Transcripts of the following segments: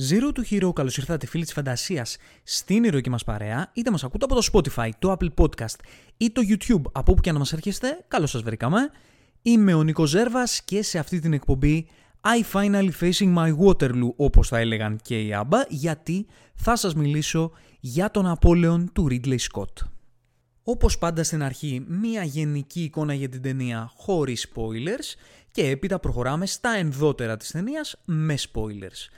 Zero to Hero, καλώς ήρθατε φίλοι της φαντασίας στην ηρωική μας παρέα, είτε μας ακούτε από το Spotify, το Apple Podcast ή το YouTube, από όπου και αν μας έρχεστε, καλώς σας βρήκαμε. Είμαι ο Νίκος Ζέρβας και σε αυτή την εκπομπή I finally facing my Waterloo, όπως θα έλεγαν και οι ABBA, γιατί θα σας μιλήσω για τον Απόλεον του Ridley Scott. Όπως πάντα στην αρχή, μία γενική εικόνα για την ταινία χωρίς spoilers και έπειτα προχωράμε στα ενδότερα της ταινίας με spoilers.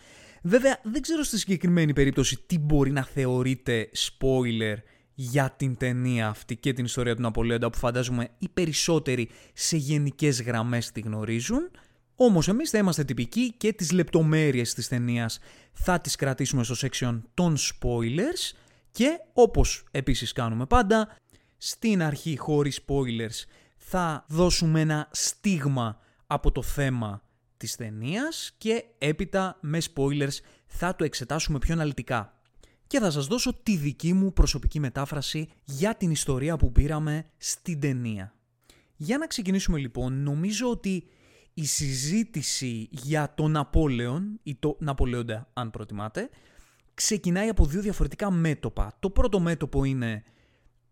Βέβαια, δεν ξέρω στη συγκεκριμένη περίπτωση τι μπορεί να θεωρείται spoiler για την ταινία αυτή και την ιστορία του Ναπολέοντα που φαντάζομαι οι περισσότεροι σε γενικές γραμμές τη γνωρίζουν. Όμως εμείς θα είμαστε τυπικοί και τις λεπτομέρειες της ταινίας θα τις κρατήσουμε στο section των spoilers και όπως επίσης κάνουμε πάντα, στην αρχή χωρίς spoilers θα δώσουμε ένα στίγμα από το θέμα της ταινίας και έπειτα με spoilers θα το εξετάσουμε πιο αναλυτικά. Και θα σας δώσω τη δική μου προσωπική μετάφραση για την ιστορία που πήραμε στην ταινία. Για να ξεκινήσουμε λοιπόν, νομίζω ότι η συζήτηση για τον Ναπόλεον ή το Ναπολέοντα αν προτιμάτε, ξεκινάει από δύο διαφορετικά μέτωπα. Το πρώτο μέτωπο είναι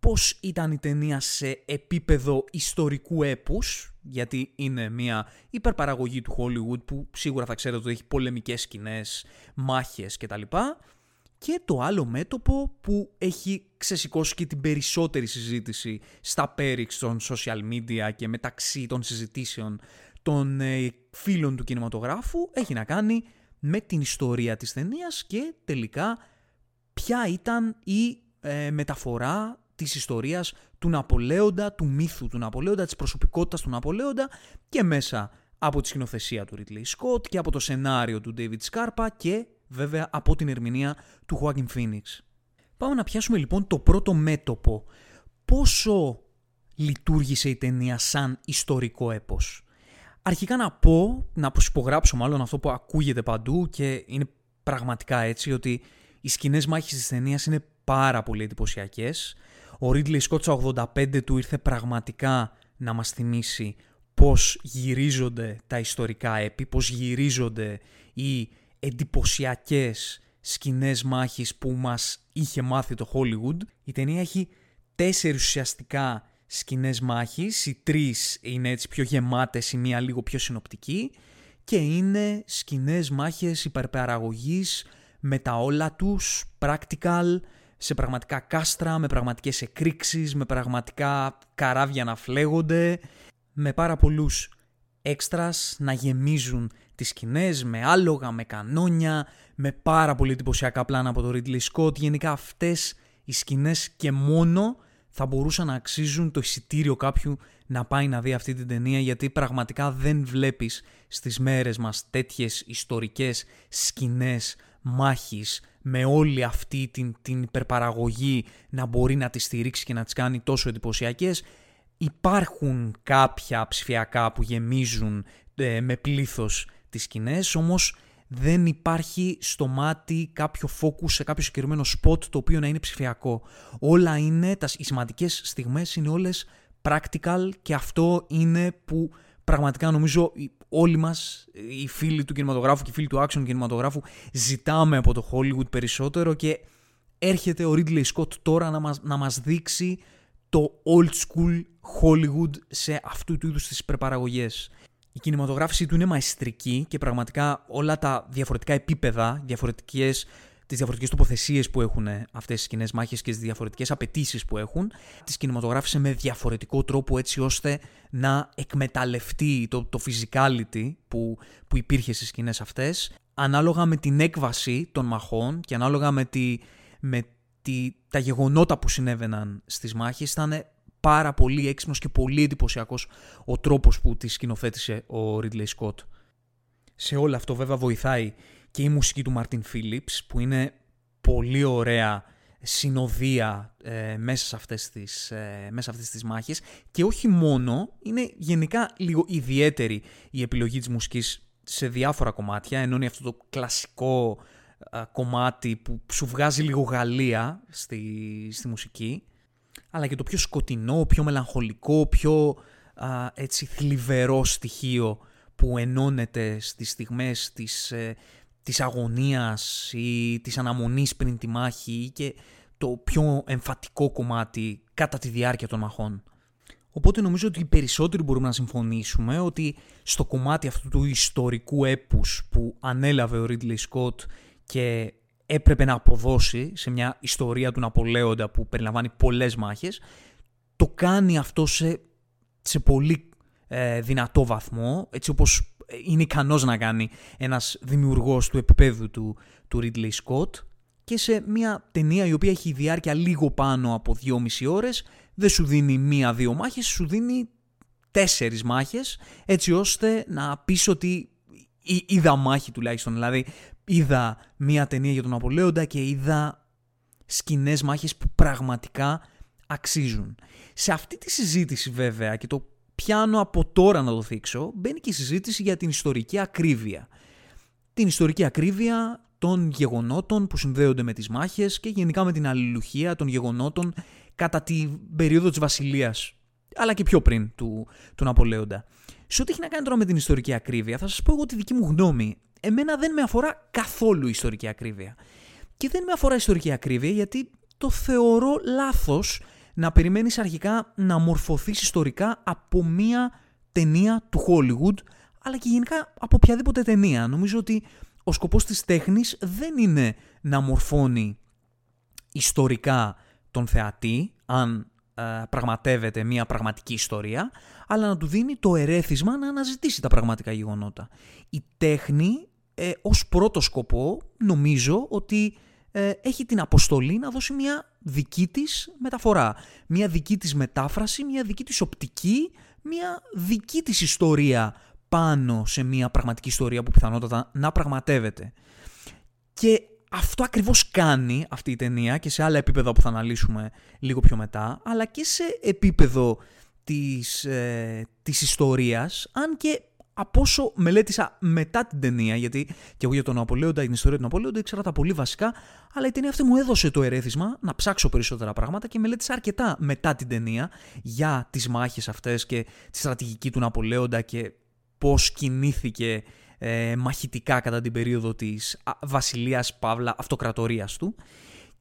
πώς ήταν η ταινία σε επίπεδο ιστορικού έπους, γιατί είναι μια υπερπαραγωγή του Hollywood που σίγουρα θα ξέρετε ότι έχει πολεμικές σκηνές, μάχες κτλ. Και το άλλο μέτωπο που έχει ξεσηκώσει και την περισσότερη συζήτηση στα πέριξ των social media και μεταξύ των συζητήσεων των ε, φίλων του κινηματογράφου έχει να κάνει με την ιστορία της ταινίας και τελικά ποια ήταν η ε, μεταφορά της ιστορίας του Ναπολέοντα, του μύθου του Ναπολέοντα, της προσωπικότητας του Ναπολέοντα και μέσα από τη σκηνοθεσία του Ridley Scott και από το σενάριο του David Scarpa και βέβαια από την ερμηνεία του Joaquin Phoenix. Πάμε να πιάσουμε λοιπόν το πρώτο μέτωπο. Πόσο λειτουργήσε η ταινία σαν ιστορικό έπος; Αρχικά να πω, να προσυπογράψω μάλλον αυτό που ακούγεται παντού και είναι πραγματικά έτσι, ότι οι σκηνές μάχης της ταινίας είναι πάρα πολύ εντυπωσιακές. Ο Ridley Scott στα 85 του ήρθε πραγματικά να μας θυμίσει πώς γυρίζονται τα ιστορικά έπι, πώς γυρίζονται οι εντυπωσιακές σκηνές μάχης που μας είχε μάθει το Hollywood. Η ταινία έχει τέσσερις ουσιαστικά σκηνές μάχης, οι τρεις είναι έτσι πιο γεμάτες, η μία λίγο πιο συνοπτική και είναι σκηνές μάχες υπερπαραγωγής με τα όλα τους, practical, σε πραγματικά κάστρα, με πραγματικές εκρήξεις, με πραγματικά καράβια να φλέγονται, με πάρα πολλούς έξτρας να γεμίζουν τις σκηνές, με άλογα, με κανόνια, με πάρα πολύ εντυπωσιακά πλάνα από το Ridley Scott. Γενικά αυτές οι σκηνές και μόνο θα μπορούσαν να αξίζουν το εισιτήριο κάποιου να πάει να δει αυτή την ταινία γιατί πραγματικά δεν βλέπεις στις μέρες μας τέτοιες ιστορικές σκηνές μάχης με όλη αυτή την, την υπερπαραγωγή να μπορεί να τις στηρίξει και να τις κάνει τόσο εντυπωσιακές. Υπάρχουν κάποια ψηφιακά που γεμίζουν ε, με πλήθος τις σκηνές, όμως δεν υπάρχει στο μάτι κάποιο focus σε κάποιο συγκεκριμένο spot το οποίο να είναι ψηφιακό. Όλα είναι, τα, οι σημαντικές στιγμές είναι όλες practical και αυτό είναι που πραγματικά νομίζω όλοι μας, οι φίλοι του κινηματογράφου και οι φίλοι του action κινηματογράφου ζητάμε από το Hollywood περισσότερο και έρχεται ο Ridley Scott τώρα να μας, να μας δείξει το old school Hollywood σε αυτού του είδους τις υπερπαραγωγές. Η κινηματογράφηση του είναι μαεστρική και πραγματικά όλα τα διαφορετικά επίπεδα, διαφορετικές τις διαφορετικές τοποθεσίες που έχουν αυτές οι κοινέ μάχες και τις διαφορετικές απαιτήσεις που έχουν, τις κινηματογράφησε με διαφορετικό τρόπο έτσι ώστε να εκμεταλλευτεί το, το physicality που, που υπήρχε στις σκηνές αυτές, ανάλογα με την έκβαση των μαχών και ανάλογα με, τη, με τη, τα γεγονότα που συνέβαιναν στις μάχες, ήταν πάρα πολύ έξυπνος και πολύ εντυπωσιακός ο τρόπος που τη σκηνοθέτησε ο Ridley Scott. Σε όλο αυτό βέβαια βοηθάει και η μουσική του Μαρτίν Φίλιπς που είναι πολύ ωραία συνοδεία ε, μέσα, σε αυτές τις, ε, μέσα σε αυτές τις μάχες. Και όχι μόνο, είναι γενικά λίγο ιδιαίτερη η επιλογή της μουσικής σε διάφορα κομμάτια, ενώνει αυτό το κλασικό ε, κομμάτι που σου βγάζει λίγο Γαλλία στη, στη μουσική, αλλά και το πιο σκοτεινό, πιο μελαγχολικό, πιο έτσι θλιβερό στοιχείο που ενώνεται στις στιγμές της, της αγωνίας ή της αναμονής πριν τη μάχη και το πιο εμφατικό κομμάτι κατά τη διάρκεια των μαχών. Οπότε νομίζω ότι οι περισσότεροι μπορούμε να συμφωνήσουμε ότι στο κομμάτι αυτού του ιστορικού έπους που ανέλαβε ο Ridley Scott και έπρεπε να αποδώσει σε μια ιστορία του Ναπολέοντα που περιλαμβάνει πολλές μάχες, το κάνει αυτό σε, σε πολύ ε, δυνατό βαθμό, έτσι όπως είναι ικανός να κάνει ένας δημιουργός του επίπεδου του, του Ridley Scott και σε μια ταινία η οποία έχει διάρκεια λίγο πάνω από 2,5 ώρες δεν σου δίνει μία-δύο μάχες, σου δίνει τέσσερις μάχες έτσι ώστε να πεις ότι είδα μάχη τουλάχιστον. Δηλαδή είδα μία ταινία για τον Απολέοντα και είδα σκηνές μάχες που πραγματικά αξίζουν. Σε αυτή τη συζήτηση βέβαια και το πιάνω από τώρα να το θίξω μπαίνει και η συζήτηση για την ιστορική ακρίβεια. Την ιστορική ακρίβεια των γεγονότων που συνδέονται με τις μάχες και γενικά με την αλληλουχία των γεγονότων κατά την περίοδο της βασιλείας αλλά και πιο πριν του, του Ναπολέοντα. Σε ό,τι έχει να κάνει τώρα με την ιστορική ακρίβεια θα σας πω εγώ τη δική μου γνώμη. Εμένα δεν με αφορά καθόλου η ιστορική ακρίβεια. Και δεν με αφορά η ιστορική ακρίβεια γιατί το θεωρώ λάθος να περιμένεις αρχικά να μορφωθείς ιστορικά από μία ταινία του Hollywood αλλά και γενικά από οποιαδήποτε ταινία. Νομίζω ότι ο σκοπός της τέχνης δεν είναι να μορφώνει ιστορικά τον θεατή, αν ε, πραγματεύεται μια πραγματική ιστορία, αλλά να του δίνει το ερέθισμα να αναζητήσει τα πραγματικά γεγονότα. Η τέχνη ε, ως πρώτο σκοπό νομίζω ότι ε, έχει την αποστολή να δώσει μια δική της μεταφορά, μια δική της μετάφραση, μια δική της οπτική, μια δική της ιστορία πάνω σε μια πραγματική ιστορία που πιθανότατα να πραγματεύεται. Και αυτό ακριβώς κάνει αυτή η ταινία και σε άλλα επίπεδα που θα αναλύσουμε λίγο πιο μετά, αλλά και σε επίπεδο της, ε, της ιστορίας, αν και από όσο μελέτησα μετά την ταινία, γιατί και εγώ για τον Ναπολέοντα, την ιστορία του Ναπολέοντα ήξερα τα πολύ βασικά, αλλά η ταινία αυτή μου έδωσε το ερέθισμα να ψάξω περισσότερα πράγματα και μελέτησα αρκετά μετά την ταινία για τις μάχες αυτές και τη στρατηγική του Ναπολέοντα και πώς κινήθηκε ε, μαχητικά κατά την περίοδο της βασιλείας Παύλα αυτοκρατορίας του.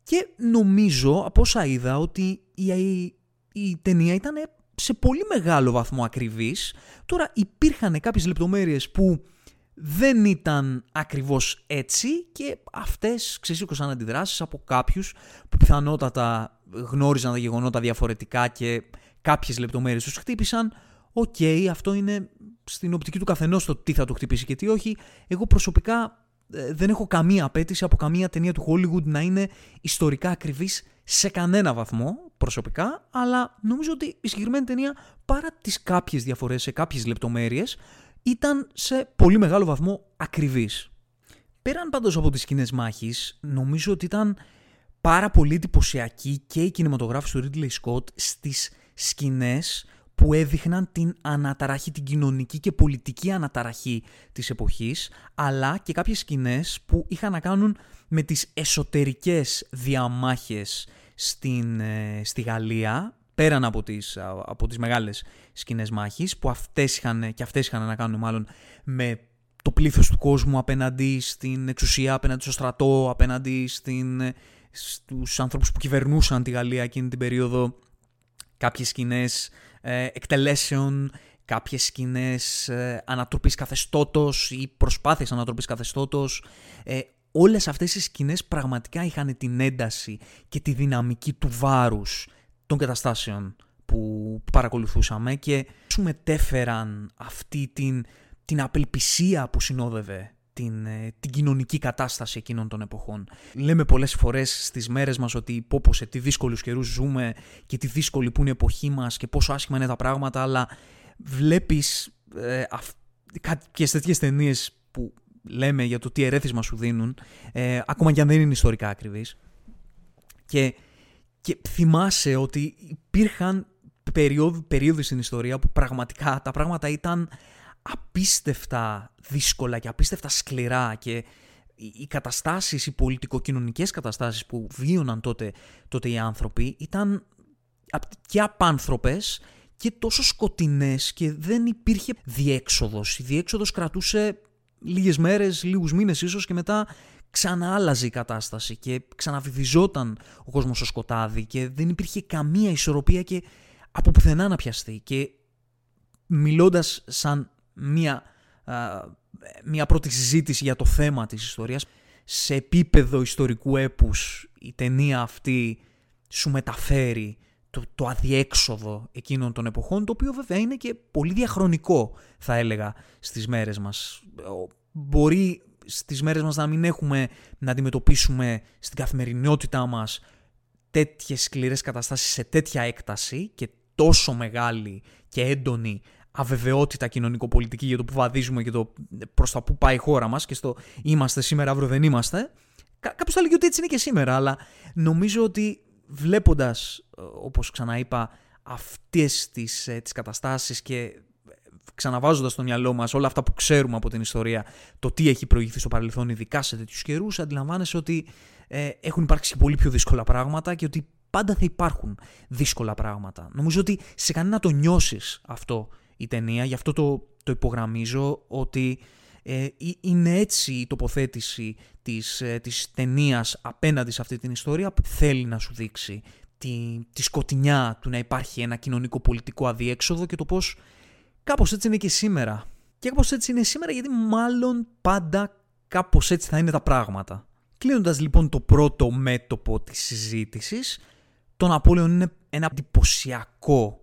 Και νομίζω από όσα είδα ότι η, η, η ταινία ήταν σε πολύ μεγάλο βαθμό ακριβής. Τώρα υπήρχαν κάποιες λεπτομέρειες που δεν ήταν ακριβώς έτσι και αυτές ξεσήκωσαν αντιδράσεις από κάποιους που πιθανότατα γνώριζαν τα γεγονότα διαφορετικά και κάποιες λεπτομέρειες τους χτύπησαν. Οκ, αυτό είναι στην οπτική του καθενός το τι θα το χτυπήσει και τι όχι. Εγώ προσωπικά ε, δεν έχω καμία απαίτηση από καμία ταινία του Hollywood να είναι ιστορικά ακριβής σε κανένα βαθμό προσωπικά, αλλά νομίζω ότι η συγκεκριμένη ταινία παρά τις κάποιες διαφορές σε κάποιες λεπτομέρειες ήταν σε πολύ μεγάλο βαθμό ακριβής. Πέραν πάντως από τις σκηνές μάχης, νομίζω ότι ήταν πάρα πολύ εντυπωσιακή και η κινηματογράφηση του Ridley Scott στις σκηνές που έδειχναν την αναταραχή, την κοινωνική και πολιτική αναταραχή της εποχής, αλλά και κάποιες σκηνές που είχαν να κάνουν με τις εσωτερικές διαμάχες στην, ε, στη Γαλλία, πέραν από τις, από τις μεγάλες σκηνές μάχης, που αυτές είχαν, και αυτές είχαν να κάνουν μάλλον με το πλήθος του κόσμου απέναντι στην εξουσία, απέναντι στο στρατό, απέναντι στην, στους ανθρώπους που κυβερνούσαν τη Γαλλία εκείνη την περίοδο, κάποιες σκηνές ε, εκτελέσεων, κάποιες σκηνές ε, ανατροπής καθεστώτος ή προσπάθειες ανατροπής καθεστώτος. Ε, όλες αυτές οι σκηνές πραγματικά είχαν την ένταση και τη δυναμική του βάρους των καταστάσεων που παρακολουθούσαμε και σου μετέφεραν αυτή την, την απελπισία που συνόδευε την, ε, την κοινωνική κατάσταση εκείνων των εποχών. Λέμε πολλές φορές στις μέρες μας ότι πω πω σε τι δύσκολους καιρούς ζούμε και τι δύσκολη που είναι η εποχή μας και πόσο άσχημα είναι τα πράγματα, αλλά βλέπεις ε, κάποιες τέτοιες ταινίες που λέμε για το τι ερέθισμα σου δίνουν, ε, ακόμα και αν δεν είναι ιστορικά ακριβείς. Και, και θυμάσαι ότι υπήρχαν περίοδοι στην ιστορία που πραγματικά τα πράγματα ήταν απίστευτα δύσκολα και απίστευτα σκληρά και οι καταστάσεις, οι πολιτικοκοινωνικές καταστάσεις που βίωναν τότε, τότε οι άνθρωποι ήταν και απάνθρωπες και τόσο σκοτεινές και δεν υπήρχε διέξοδος. Η διέξοδος κρατούσε λίγες μέρες, λίγους μήνες ίσως και μετά ξαναάλλαζε η κατάσταση και ξαναβυθιζόταν ο κόσμος στο σκοτάδι και δεν υπήρχε καμία ισορροπία και από πουθενά να πιαστεί. Και μιλώντας σαν μία, μία πρώτη συζήτηση για το θέμα της ιστορίας, σε επίπεδο ιστορικού έπους η ταινία αυτή σου μεταφέρει το, το αδιέξοδο εκείνων των εποχών, το οποίο βέβαια είναι και πολύ διαχρονικό, θα έλεγα, στις μέρες μας. Μπορεί στις μέρες μας να μην έχουμε να αντιμετωπίσουμε στην καθημερινότητά μας τέτοιες σκληρές καταστάσεις σε τέτοια έκταση και τόσο μεγάλη και έντονη αβεβαιότητα κοινωνικοπολιτική για το που βαδίζουμε και το προς τα που πάει η χώρα μας και στο είμαστε σήμερα, αύριο δεν είμαστε. Κάποιος θα λέγει ότι έτσι είναι και σήμερα, αλλά νομίζω ότι βλέποντας, ε, όπως ξαναείπα, αυτές τις, ε, τις καταστάσεις και ξαναβάζοντας στο μυαλό μας όλα αυτά που ξέρουμε από την ιστορία, το τι έχει προηγηθεί στο παρελθόν, ειδικά σε τέτοιους καιρούς, αντιλαμβάνεσαι ότι ε, έχουν υπάρξει πολύ πιο δύσκολα πράγματα και ότι πάντα θα υπάρχουν δύσκολα πράγματα. Νομίζω ότι σε κανένα το νιώσεις αυτό η ταινία, γι' αυτό το, το υπογραμμίζω ότι ε, είναι έτσι η τοποθέτηση της, ε, της ταινίας απέναντι σε αυτή την ιστορία που θέλει να σου δείξει τη, τη σκοτεινιά του να υπάρχει ένα κοινωνικό πολιτικό αδιέξοδο και το πώς Κάπως έτσι είναι και σήμερα. Και κάπως έτσι είναι σήμερα γιατί μάλλον πάντα κάπως έτσι θα είναι τα πράγματα. Κλείνοντας λοιπόν το πρώτο μέτωπο της συζήτησης, το Ναπόλεον είναι ένα εντυπωσιακό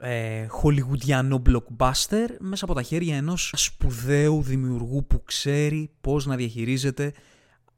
ε, χολιγουδιανό blockbuster μέσα από τα χέρια ενός σπουδαίου δημιουργού που ξέρει πώς να διαχειρίζεται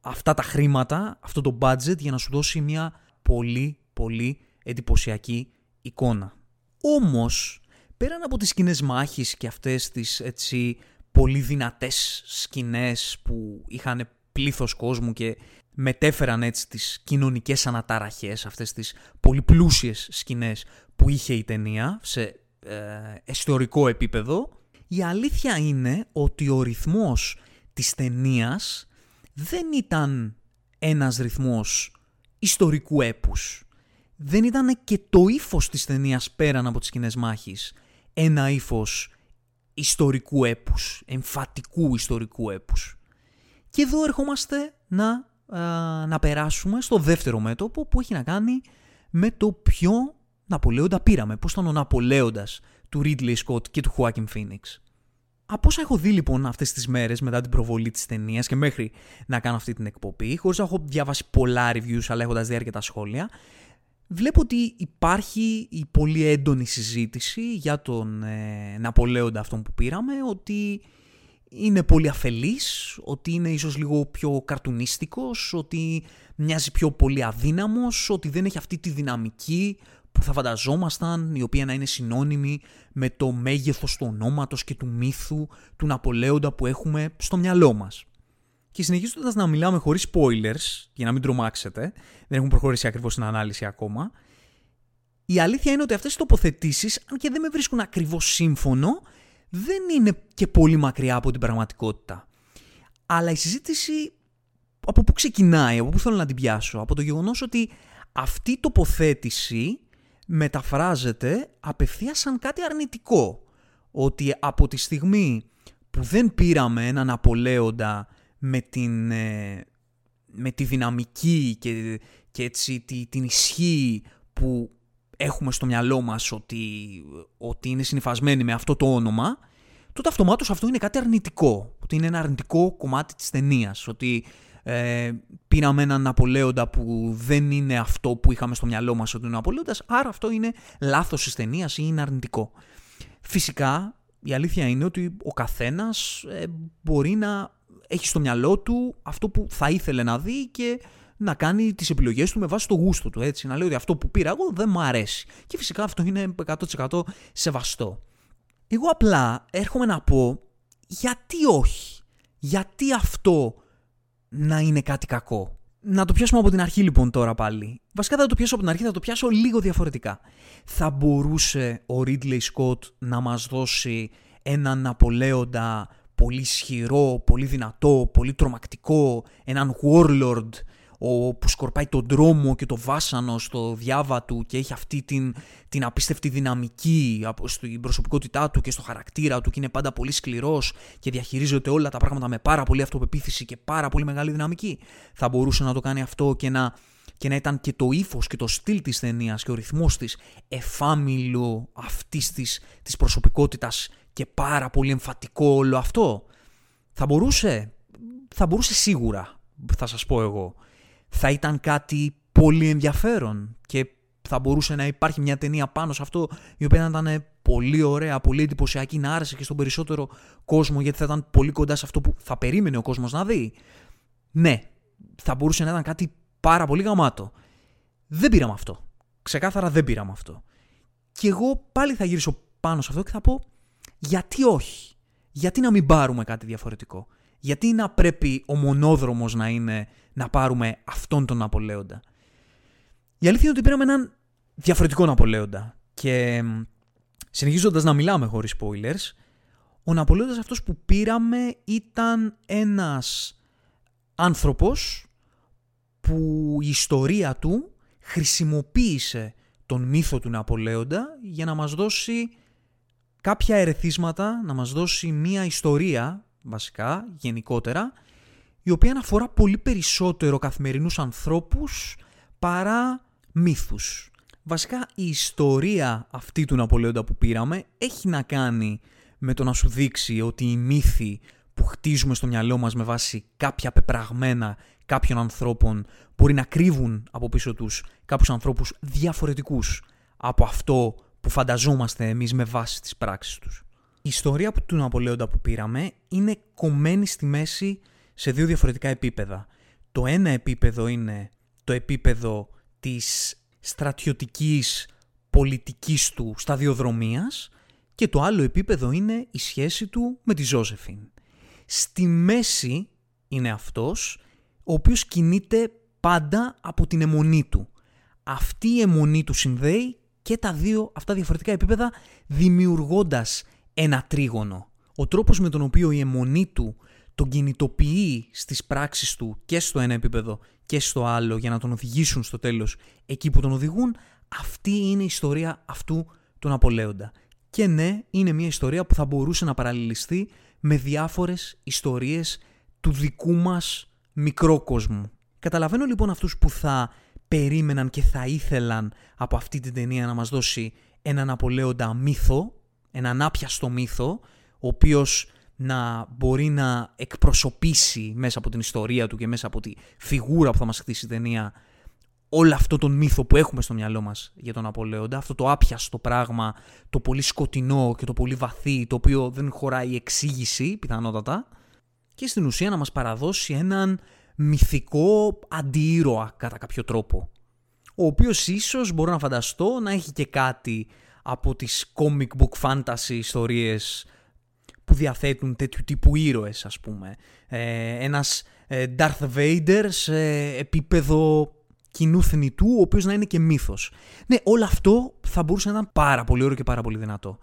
αυτά τα χρήματα, αυτό το budget για να σου δώσει μια πολύ πολύ εντυπωσιακή εικόνα. Όμως πέραν από τις σκηνές μάχης και αυτές τις έτσι πολύ δυνατές σκηνές που είχαν πλήθος κόσμου και μετέφεραν έτσι τις κοινωνικές αναταραχές, αυτές τις πολύ πλούσιες σκηνές που είχε η ταινία σε ε, επίπεδο, η αλήθεια είναι ότι ο ρυθμός της ταινίας δεν ήταν ένας ρυθμός ιστορικού έπους. Δεν ήταν και το ύφος της ταινίας πέραν από τις σκηνές μάχης ένα ύφος ιστορικού έπους, εμφατικού ιστορικού έπους. Και εδώ ερχόμαστε να, να περάσουμε στο δεύτερο μέτωπο που έχει να κάνει με το ποιο Ναπολέοντα πήραμε, πώς ήταν ο Ναπολέοντας του Ridley Scott και του Joaquin Phoenix; Από όσα έχω δει λοιπόν αυτές τις μέρες μετά την προβολή της ταινίας και μέχρι να κάνω αυτή την εκπομπή, χωρίς να έχω διαβάσει πολλά reviews αλλά έχοντας δει αρκετά σχόλια, Βλέπω ότι υπάρχει η πολύ έντονη συζήτηση για τον ε, Ναπολέοντα αυτόν που πήραμε, ότι είναι πολύ αφελής, ότι είναι ίσως λίγο πιο καρτουνίστικος, ότι μοιάζει πιο πολύ αδύναμος, ότι δεν έχει αυτή τη δυναμική που θα φανταζόμασταν, η οποία να είναι συνώνυμη με το μέγεθος του ονόματος και του μύθου του Ναπολέοντα που έχουμε στο μυαλό μας. Και συνεχίζοντας να μιλάμε χωρίς spoilers, για να μην τρομάξετε, δεν έχουν προχωρήσει ακριβώς στην ανάλυση ακόμα. Η αλήθεια είναι ότι αυτές οι τοποθετήσεις, αν και δεν με βρίσκουν ακριβώς σύμφωνο, δεν είναι και πολύ μακριά από την πραγματικότητα. Αλλά η συζήτηση από πού ξεκινάει, από πού θέλω να την πιάσω, από το γεγονός ότι αυτή η τοποθέτηση μεταφράζεται απευθείας σαν κάτι αρνητικό. Ότι από τη στιγμή που δεν πήραμε έναν απολέοντα με, την, ε, με τη δυναμική και, και έτσι τη, την ισχύ που έχουμε στο μυαλό μας ότι, ότι είναι συνειφασμένοι με αυτό το όνομα, τότε αυτομάτως αυτό είναι κάτι αρνητικό. Ότι είναι ένα αρνητικό κομμάτι της ταινίας. Ότι ε, πήραμε έναν Ναπολέοντα που δεν είναι αυτό που είχαμε στο μυαλό μας ότι είναι ο Ναπολέοντας, άρα αυτό είναι λάθος της ταινία ή είναι αρνητικό. Φυσικά, η αλήθεια είναι ότι ο καθένας ε, μπορεί να έχει στο μυαλό του αυτό που θα ήθελε να δει και να κάνει τις επιλογές του με βάση το γούστο του, έτσι. Να λέει ότι αυτό που πήρα εγώ δεν μου αρέσει. Και φυσικά αυτό είναι 100% σεβαστό. Εγώ απλά έρχομαι να πω γιατί όχι; Γιατί αυτό να είναι κάτι κακό. Να το πιάσουμε από την αρχή λοιπόν τώρα πάλι. Βασικά δεν θα το πιάσω από την αρχή, θα το πιάσω λίγο διαφορετικά. Θα μπορούσε ο Ridley Scott να μας δώσει έναν Ναπολέοντα πολύ ισχυρό, πολύ δυνατό, πολύ τρομακτικό, έναν warlord ο, που σκορπάει τον δρόμο και το βάσανο στο διάβα του και έχει αυτή την, την απίστευτη δυναμική στην προσωπικότητά του και στο χαρακτήρα του και είναι πάντα πολύ σκληρός και διαχειρίζεται όλα τα πράγματα με πάρα πολύ αυτοπεποίθηση και πάρα πολύ μεγάλη δυναμική. Θα μπορούσε να το κάνει αυτό και να και να ήταν και το ύφος και το στυλ της ταινίας και ο ρυθμός της εφάμιλο αυτής της, της προσωπικότητας και πάρα πολύ εμφατικό όλο αυτό. Θα μπορούσε, θα μπορούσε σίγουρα, θα σας πω εγώ. Θα ήταν κάτι πολύ ενδιαφέρον και θα μπορούσε να υπάρχει μια ταινία πάνω σε αυτό η οποία να ήταν πολύ ωραία, πολύ εντυπωσιακή, να άρεσε και στον περισσότερο κόσμο γιατί θα ήταν πολύ κοντά σε αυτό που θα περίμενε ο κόσμος να δει. Ναι, θα μπορούσε να ήταν κάτι πάρα πολύ γαμάτο. Δεν πήραμε αυτό. Ξεκάθαρα δεν πήραμε αυτό. Και εγώ πάλι θα γυρίσω πάνω σε αυτό και θα πω γιατί όχι; Γιατί να μην πάρουμε κάτι διαφορετικό; Γιατί να πρέπει ο μονόδρομος να είναι να πάρουμε αυτόν τον Ναπολέοντα; Η αλήθεια είναι ότι πήραμε έναν διαφορετικό Ναπολέοντα. Και συνεχίζοντας να μιλάμε χωρίς spoilers, ο Ναπολέοντας αυτός που πήραμε ήταν ένας άνθρωπος που η ιστορία του χρησιμοποίησε τον μύθο του Ναπολέοντα για να μας δώσει κάποια ερεθίσματα, να μας δώσει μία ιστορία, βασικά, γενικότερα, η οποία αναφορά πολύ περισσότερο καθημερινούς ανθρώπους παρά μύθους. Βασικά η ιστορία αυτή του Ναπολέοντα που πήραμε έχει να κάνει με το να σου δείξει ότι οι μύθοι που χτίζουμε στο μυαλό μας με βάση κάποια πεπραγμένα κάποιων ανθρώπων μπορεί να κρύβουν από πίσω τους κάποιους ανθρώπους διαφορετικούς από αυτό που φανταζόμαστε εμείς με βάση τις πράξεις τους. Η ιστορία του Ναπολέοντα που πήραμε είναι κομμένη στη μέση σε δύο διαφορετικά επίπεδα. Το ένα επίπεδο είναι το επίπεδο της στρατιωτικής πολιτικής του σταδιοδρομίας και το άλλο επίπεδο είναι η σχέση του με τη Ζώσεφιν. Στη μέση είναι αυτός ο οποίος κινείται πάντα από την αιμονή του. Αυτή η αιμονή του συνδέει και τα δύο αυτά διαφορετικά επίπεδα δημιουργώντας ένα τρίγωνο. Ο τρόπος με τον οποίο η αιμονή του τον κινητοποιεί στις πράξεις του και στο ένα επίπεδο και στο άλλο για να τον οδηγήσουν στο τέλος εκεί που τον οδηγούν, αυτή είναι η ιστορία αυτού του Ναπολέοντα. Και ναι, είναι μια ιστορία που θα μπορούσε να παραλληλιστεί με διάφορες ιστορίες του δικού μας μικρό κόσμο. Καταλαβαίνω λοιπόν αυτούς που θα περίμεναν και θα ήθελαν από αυτή την ταινία να μας δώσει έναν απολέοντα μύθο, έναν άπιαστο μύθο, ο οποίος να μπορεί να εκπροσωπήσει μέσα από την ιστορία του και μέσα από τη φιγούρα που θα μας χτίσει η ταινία όλο αυτό τον μύθο που έχουμε στο μυαλό μας για τον Απολέοντα, αυτό το άπιαστο πράγμα, το πολύ σκοτεινό και το πολύ βαθύ, το οποίο δεν χωράει εξήγηση πιθανότατα, και στην ουσία να μας παραδώσει έναν μυθικό αντίήρωα κατά κάποιο τρόπο. Ο οποίος ίσως μπορώ να φανταστώ να έχει και κάτι από τις comic book fantasy ιστορίες που διαθέτουν τέτοιου τύπου ήρωες ας πούμε. Ε, ένας ε, Darth Vader σε επίπεδο κοινού θνητού, ο οποίος να είναι και μύθος. Ναι, όλο αυτό θα μπορούσε να ήταν πάρα πολύ ωραίο και πάρα πολύ δυνατό.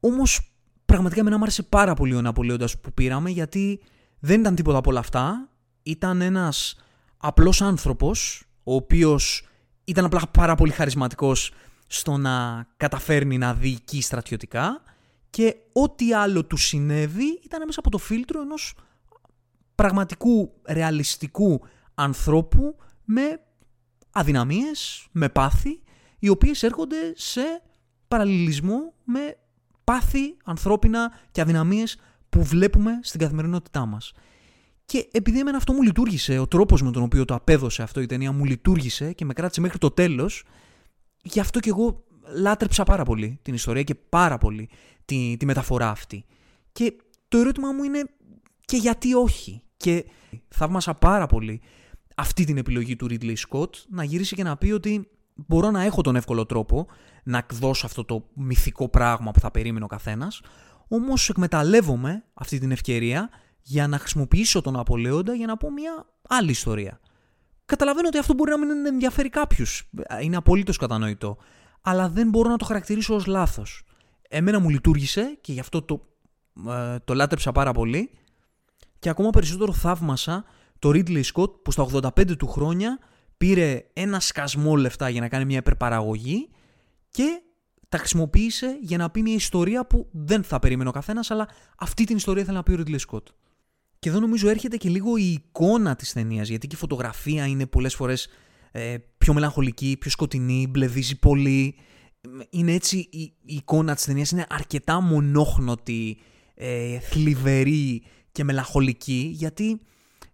Όμως πραγματικά εμένα μου άρεσε πάρα πολύ ο Ναπολέοντας που πήραμε γιατί δεν ήταν τίποτα από όλα αυτά. Ήταν ένας απλός άνθρωπος ο οποίος ήταν απλά πάρα πολύ χαρισματικός στο να καταφέρνει να διοικεί στρατιωτικά και ό,τι άλλο του συνέβη ήταν μέσα από το φίλτρο ενός πραγματικού, ρεαλιστικού ανθρώπου με αδυναμίες, με πάθη, οι οποίες έρχονται σε παραλληλισμό με πάθη ανθρώπινα και αδυναμίες που βλέπουμε στην καθημερινότητά μας. Και επειδή εμένα αυτό μου λειτουργήσε, ο τρόπος με τον οποίο το απέδωσε αυτό η ταινία μου λειτουργήσε και με κράτησε μέχρι το τέλος, γι' αυτό και εγώ λάτρεψα πάρα πολύ την ιστορία και πάρα πολύ τη, τη μεταφορά αυτή. Και το ερώτημα μου είναι και γιατί όχι. Και θαύμασα πάρα πολύ αυτή την επιλογή του Ridley Scott να γυρίσει και να πει ότι μπορώ να έχω τον εύκολο τρόπο να εκδώσω αυτό το μυθικό πράγμα που θα περίμενε ο καθένας, όμως εκμεταλλεύομαι αυτή την ευκαιρία για να χρησιμοποιήσω τον Απολέοντα για να πω μια άλλη ιστορία. Καταλαβαίνω ότι αυτό μπορεί να μην ενδιαφέρει κάποιους. Είναι απολύτως κατανοητό. Αλλά δεν μπορώ να το χαρακτηρίσω ως λάθος. Εμένα μου λειτουργήσε και γι' αυτό το, ε, το λάτρεψα πάρα πολύ. Και ακόμα περισσότερο θαύμασα το Ridley Scott που στα 85 του χρόνια πήρε ένα σκασμό λεφτά για να κάνει μια υπερπαραγωγή και τα χρησιμοποίησε για να πει μια ιστορία που δεν θα περίμενε ο καθένας, αλλά αυτή την ιστορία θέλει να πει ο Ridley Scott. Και εδώ νομίζω έρχεται και λίγο η εικόνα της ταινίας, γιατί και η φωτογραφία είναι πολλές φορές ε, πιο μελαγχολική, πιο σκοτεινή, μπλεδίζει πολύ. Είναι έτσι, η, η εικόνα της ταινίας είναι αρκετά μονόχνοτη, ε, θλιβερή και μελαγχολική, γιατί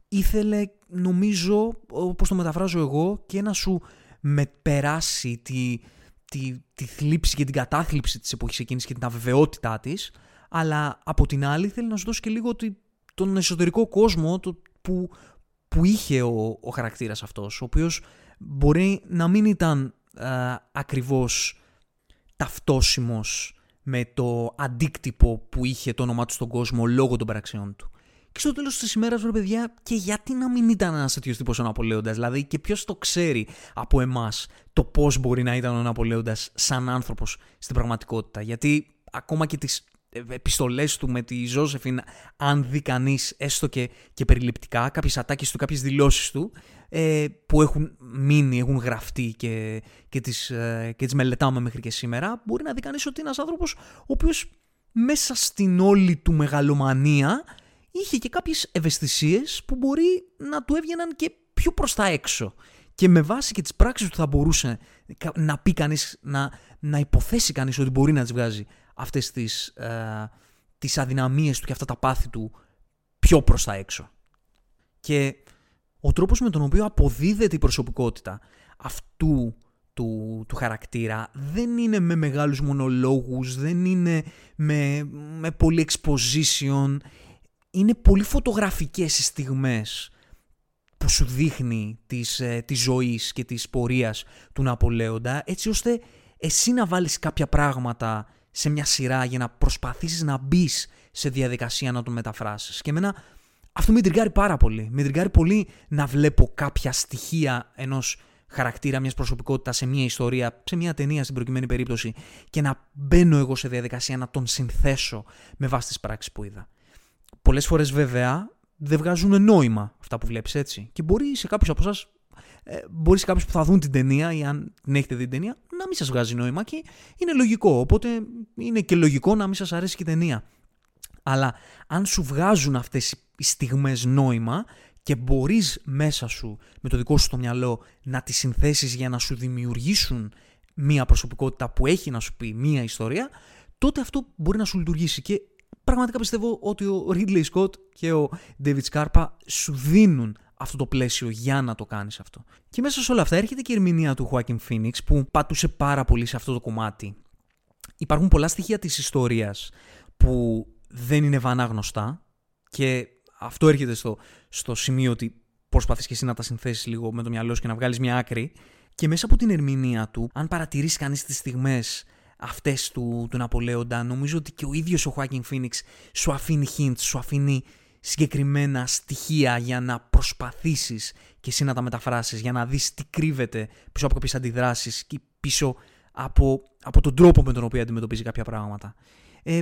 ήθελε, νομίζω, όπως το μεταφράζω εγώ, και να σου με περάσει τη, τη, τη θλίψη και την κατάθλιψη της εποχής εκείνης και την αβεβαιότητά της, αλλά από την άλλη θέλει να σου δώσει και λίγο τον εσωτερικό κόσμο το, που, που είχε ο, ο χαρακτήρας αυτός, ο οποίος μπορεί να μην ήταν α, ακριβώς ταυτόσιμος με το αντίκτυπο που είχε το όνομά του στον κόσμο λόγω των πραξιών του. Και στο τέλος της ημέρας, βρε παιδιά, και γιατί να μην ήταν ένας τέτοιος τύπος ο Ναπολέοντας. Δηλαδή, και ποιος το ξέρει από εμάς το πώς μπορεί να ήταν ο Ναπολέοντας σαν άνθρωπος στην πραγματικότητα. Γιατί ακόμα και τις επιστολές του με τη Ζώσεφιν, αν δει κανείς έστω και, και περιληπτικά, κάποιες ατάκες του, κάποιες δηλώσεις του, ε, που έχουν μείνει, έχουν γραφτεί και, και, τις, ε, και τις μελετάμε μέχρι και σήμερα, μπορεί να δει κανείς ότι είναι ένας άνθρωπος ο οποίος μέσα στην όλη του μεγαλομανία είχε και κάποιες ευαισθησίες που μπορεί να του έβγαιναν και πιο προς τα έξω. Και με βάση και τις πράξεις του θα μπορούσε να πει κανείς, να, να υποθέσει κανείς ότι μπορεί να τις βγάζει αυτές τις, ε, τις αδυναμίες του και αυτά τα πάθη του πιο προς τα έξω. Και ο τρόπος με τον οποίο αποδίδεται η προσωπικότητα αυτού του, του χαρακτήρα δεν είναι με μεγάλους μονολόγους, δεν είναι με, με πολύ exposition, είναι πολύ φωτογραφικές οι στιγμές που σου δείχνει της, ε, της ζωής και της πορείας του Ναπολέοντα έτσι ώστε εσύ να βάλεις κάποια πράγματα σε μια σειρά για να προσπαθήσεις να μπεις σε διαδικασία να τον μεταφράσεις. Και εμένα αυτό με τριγκάρει πάρα πολύ. Με τριγκάρει πολύ να βλέπω κάποια στοιχεία ενός χαρακτήρα μιας προσωπικότητας σε μια ιστορία, σε μια ταινία στην προκειμένη περίπτωση και να μπαίνω εγώ σε διαδικασία να τον συνθέσω με βάση τις πράξεις που είδα. Πολλές φορές βέβαια δεν βγάζουν νόημα αυτά που βλέπεις έτσι. Και μπορεί σε κάποιους από εσάς, ε, μπορείς σε κάποιου που θα δουν την ταινία ή αν την έχετε δει την ταινία, να μην σας βγάζει νόημα και είναι λογικό. Οπότε είναι και λογικό να μην σας αρέσει και η ταινία. Αλλά αν σου βγάζουν αυτές οι στιγμές νόημα και μπορείς μέσα σου με το δικό σου το μυαλό να τις συνθέσεις για να σου δημιουργήσουν μία προσωπικότητα που έχει να σου πει μία ιστορία, τότε αυτό μπορεί να σου λειτουργήσει και πραγματικά πιστεύω ότι ο Ridley Scott και ο David Scarpa σου δίνουν αυτό το πλαίσιο για να το κάνεις αυτό. Και μέσα σε όλα αυτά έρχεται και η ερμηνεία του Joaquin Phoenix που πάτουσε πάρα πολύ σε αυτό το κομμάτι. Υπάρχουν πολλά στοιχεία της ιστορίας που δεν είναι βανάγνωστα και αυτό έρχεται στο, στο σημείο ότι προσπαθείς και εσύ να τα συνθέσεις λίγο με το μυαλό σου και να βγάλεις μια άκρη και μέσα από την ερμηνεία του, αν παρατηρήσει κανείς τις στιγμές αυτές του, του Ναπολέοντα, νομίζω ότι και ο ίδιος ο Joaquin Phoenix σου αφήνει hints, σου αφήνει συγκεκριμένα στοιχεία για να προσπαθήσεις και εσύ να τα μεταφράσεις, για να δεις τι κρύβεται πίσω από κάποιες αντιδράσεις και πίσω από, από τον τρόπο με τον οποίο αντιμετωπίζει κάποια πράγματα. Ε,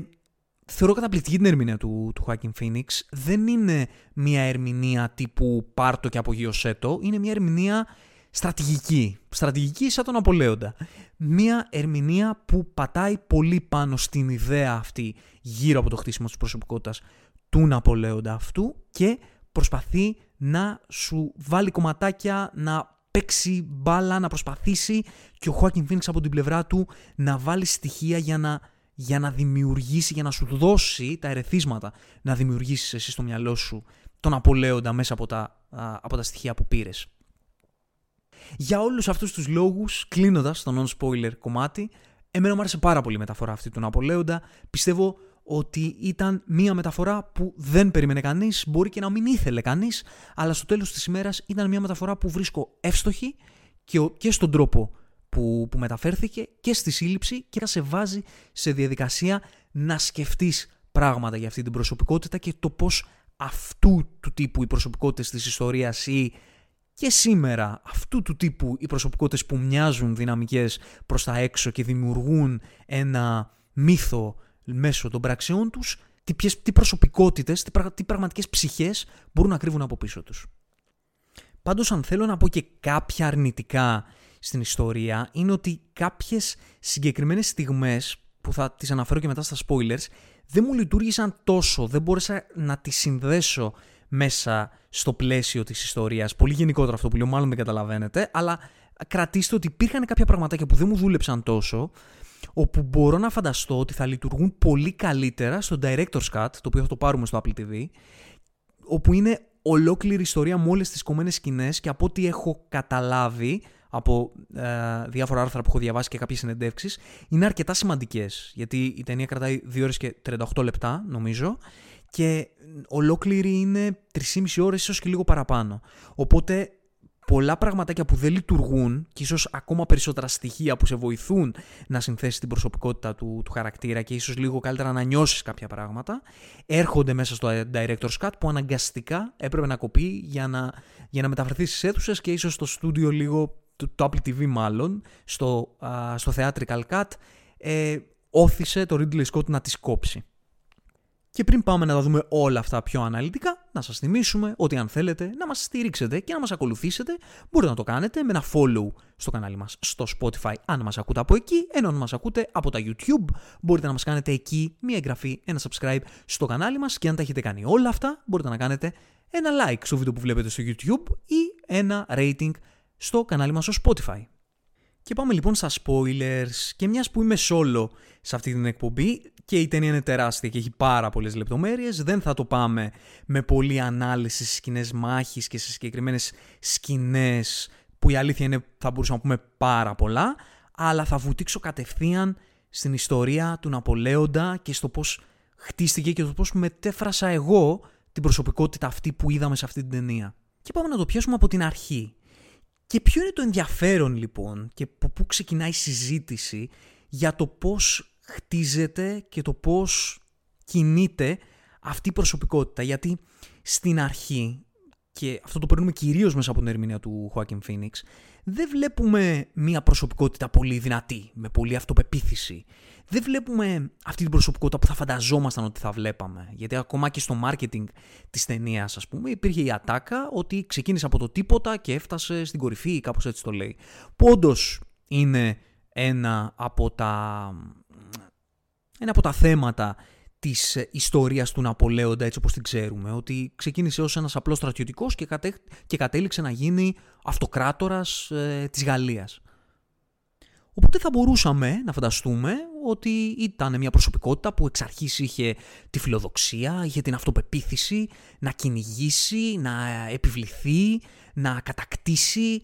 θεωρώ καταπληκτική την ερμηνεία του, του Joaquin Phoenix. Δεν είναι μια ερμηνεία τύπου πάρτο και απογειωσέτο. Είναι μια ερμηνεία στρατηγική. Στρατηγική σαν τον Απολέοντα. Μια ερμηνεία που πατάει πολύ πάνω στην ιδέα αυτή γύρω από το χτίσιμο της προσωπικότητας του Ναπολέοντα αυτού και προσπαθεί να σου βάλει κομματάκια, να παίξει μπάλα, να προσπαθήσει και ο Joaquin Phoenix από την πλευρά του να βάλει στοιχεία για να για να δημιουργήσει, για να σου δώσει τα ερεθίσματα να δημιουργήσεις εσύ στο μυαλό σου τον απολέοντα μέσα από τα, από τα στοιχεία που πήρες. Για όλους αυτούς τους λόγους, κλείνοντας το non-spoiler κομμάτι, εμένα μου άρεσε πάρα πολύ η μεταφορά αυτή του Απολέοντα. Πιστεύω ότι ήταν μία μεταφορά που δεν περίμενε κανείς, μπορεί και να μην ήθελε κανείς, αλλά στο τέλος της ημέρας ήταν μία μεταφορά που βρίσκω εύστοχη και, και στον τρόπο που, που μεταφέρθηκε και στη σύλληψη και να σε βάζει σε διαδικασία να σκεφτείς πράγματα για αυτή την προσωπικότητα και το πώς αυτού του τύπου οι προσωπικότητες της ιστορίας ή και σήμερα αυτού του τύπου οι προσωπικότητες που μοιάζουν δυναμικές προς τα έξω και δημιουργούν ένα μύθο μέσω των πραξιών τους, τι, ποιες, τι προσωπικότητες, τι, τι πραγματικές ψυχές μπορούν να κρύβουν από πίσω τους. Πάντως αν θέλω να πω και κάποια αρνητικά στην ιστορία είναι ότι κάποιες συγκεκριμένες στιγμές που θα τις αναφέρω και μετά στα spoilers δεν μου λειτουργήσαν τόσο, δεν μπόρεσα να τις συνδέσω μέσα στο πλαίσιο της ιστορίας. Πολύ γενικότερα αυτό που λέω, μάλλον δεν καταλαβαίνετε, αλλά κρατήστε ότι υπήρχαν κάποια πραγματάκια που δεν μου δούλεψαν τόσο, όπου μπορώ να φανταστώ ότι θα λειτουργούν πολύ καλύτερα στο Director's Cut, το οποίο θα το πάρουμε στο Apple TV, όπου είναι ολόκληρη ιστορία με όλες τις κομμένες σκηνές και από ό,τι έχω καταλάβει από ε, διάφορα άρθρα που έχω διαβάσει και κάποιες συνεντεύξεις, είναι αρκετά σημαντικές, γιατί η ταινία κρατάει 2 ώρες και 38 λεπτά, νομίζω, και ολόκληρη είναι 3,5 ώρες, ίσως και λίγο παραπάνω. Οπότε πολλά πραγματάκια που δεν λειτουργούν και ίσως ακόμα περισσότερα στοιχεία που σε βοηθούν να συνθέσεις την προσωπικότητα του, του χαρακτήρα και ίσως λίγο καλύτερα να νιώσεις κάποια πράγματα, έρχονται μέσα στο Director's Cut που αναγκαστικά έπρεπε να κοπεί για να, για να μεταφερθείς στις αίθουσες και ίσως στο στούντιο λίγο, το, το Apple TV μάλλον, στο, στο Theatrical Cut, ε, όθησε το Ridley Scott να τις κόψει. Και πριν πάμε να τα δούμε όλα αυτά πιο αναλυτικά, να σας θυμίσουμε ότι αν θέλετε να μας στηρίξετε και να μας ακολουθήσετε, μπορείτε να το κάνετε με ένα follow στο κανάλι μας στο Spotify αν μας ακούτε από εκεί, ενώ αν μας ακούτε από τα YouTube, μπορείτε να μας κάνετε εκεί μια εγγραφή, ένα subscribe στο κανάλι μας και αν τα έχετε κάνει όλα αυτά, μπορείτε να κάνετε ένα like στο βίντεο που βλέπετε στο YouTube ή ένα rating στο κανάλι μας στο Spotify. Και πάμε λοιπόν στα spoilers και μιας που είμαι solo σε αυτή την εκπομπή και η ταινία είναι τεράστια και έχει πάρα πολλές λεπτομέρειες, δεν θα το πάμε με πολλή ανάλυση στις σκηνές μάχης και σε συγκεκριμένες σκηνές που η αλήθεια είναι θα μπορούσαμε να πούμε πάρα πολλά, αλλά θα βουτήξω κατευθείαν στην ιστορία του Ναπολέοντα και στο πώς χτίστηκε και το πώς μετέφρασα εγώ την προσωπικότητα αυτή που είδαμε σε αυτή την ταινία. Και πάμε να το πιάσουμε από την αρχή. Και ποιο είναι το ενδιαφέρον λοιπόν και από πού ξεκινάει η συζήτηση για το πώς χτίζεται και το πώς κινείται αυτή η προσωπικότητα. Γιατί στην αρχή, και αυτό το παίρνουμε κυρίως μέσα από την ερμηνεία του Joaquin Phoenix, δεν βλέπουμε μία προσωπικότητα πολύ δυνατή, με πολύ αυτοπεποίθηση. Δεν βλέπουμε αυτή την προσωπικότητα που θα φανταζόμασταν ότι θα βλέπαμε. Γιατί ακόμα και στο marketing της ταινίας, ας πούμε, υπήρχε η ατάκα ότι ξεκίνησε από το τίποτα και έφτασε στην κορυφή, κάπως έτσι το λέει. Πόντος είναι ένα από τα, ένα από τα θέματα της ιστορίας του Ναπολέοντα έτσι όπως την ξέρουμε. Ότι ξεκίνησε ως ένας απλός στρατιωτικός και, και κατέληξε να γίνει αυτοκράτορας ε, της Γαλλίας. Οπότε θα μπορούσαμε να φανταστούμε ότι ήταν μια προσωπικότητα που εξ αρχής είχε τη φιλοδοξία, είχε την αυτοπεποίθηση να κυνηγήσει, να επιβληθεί, να κατακτήσει.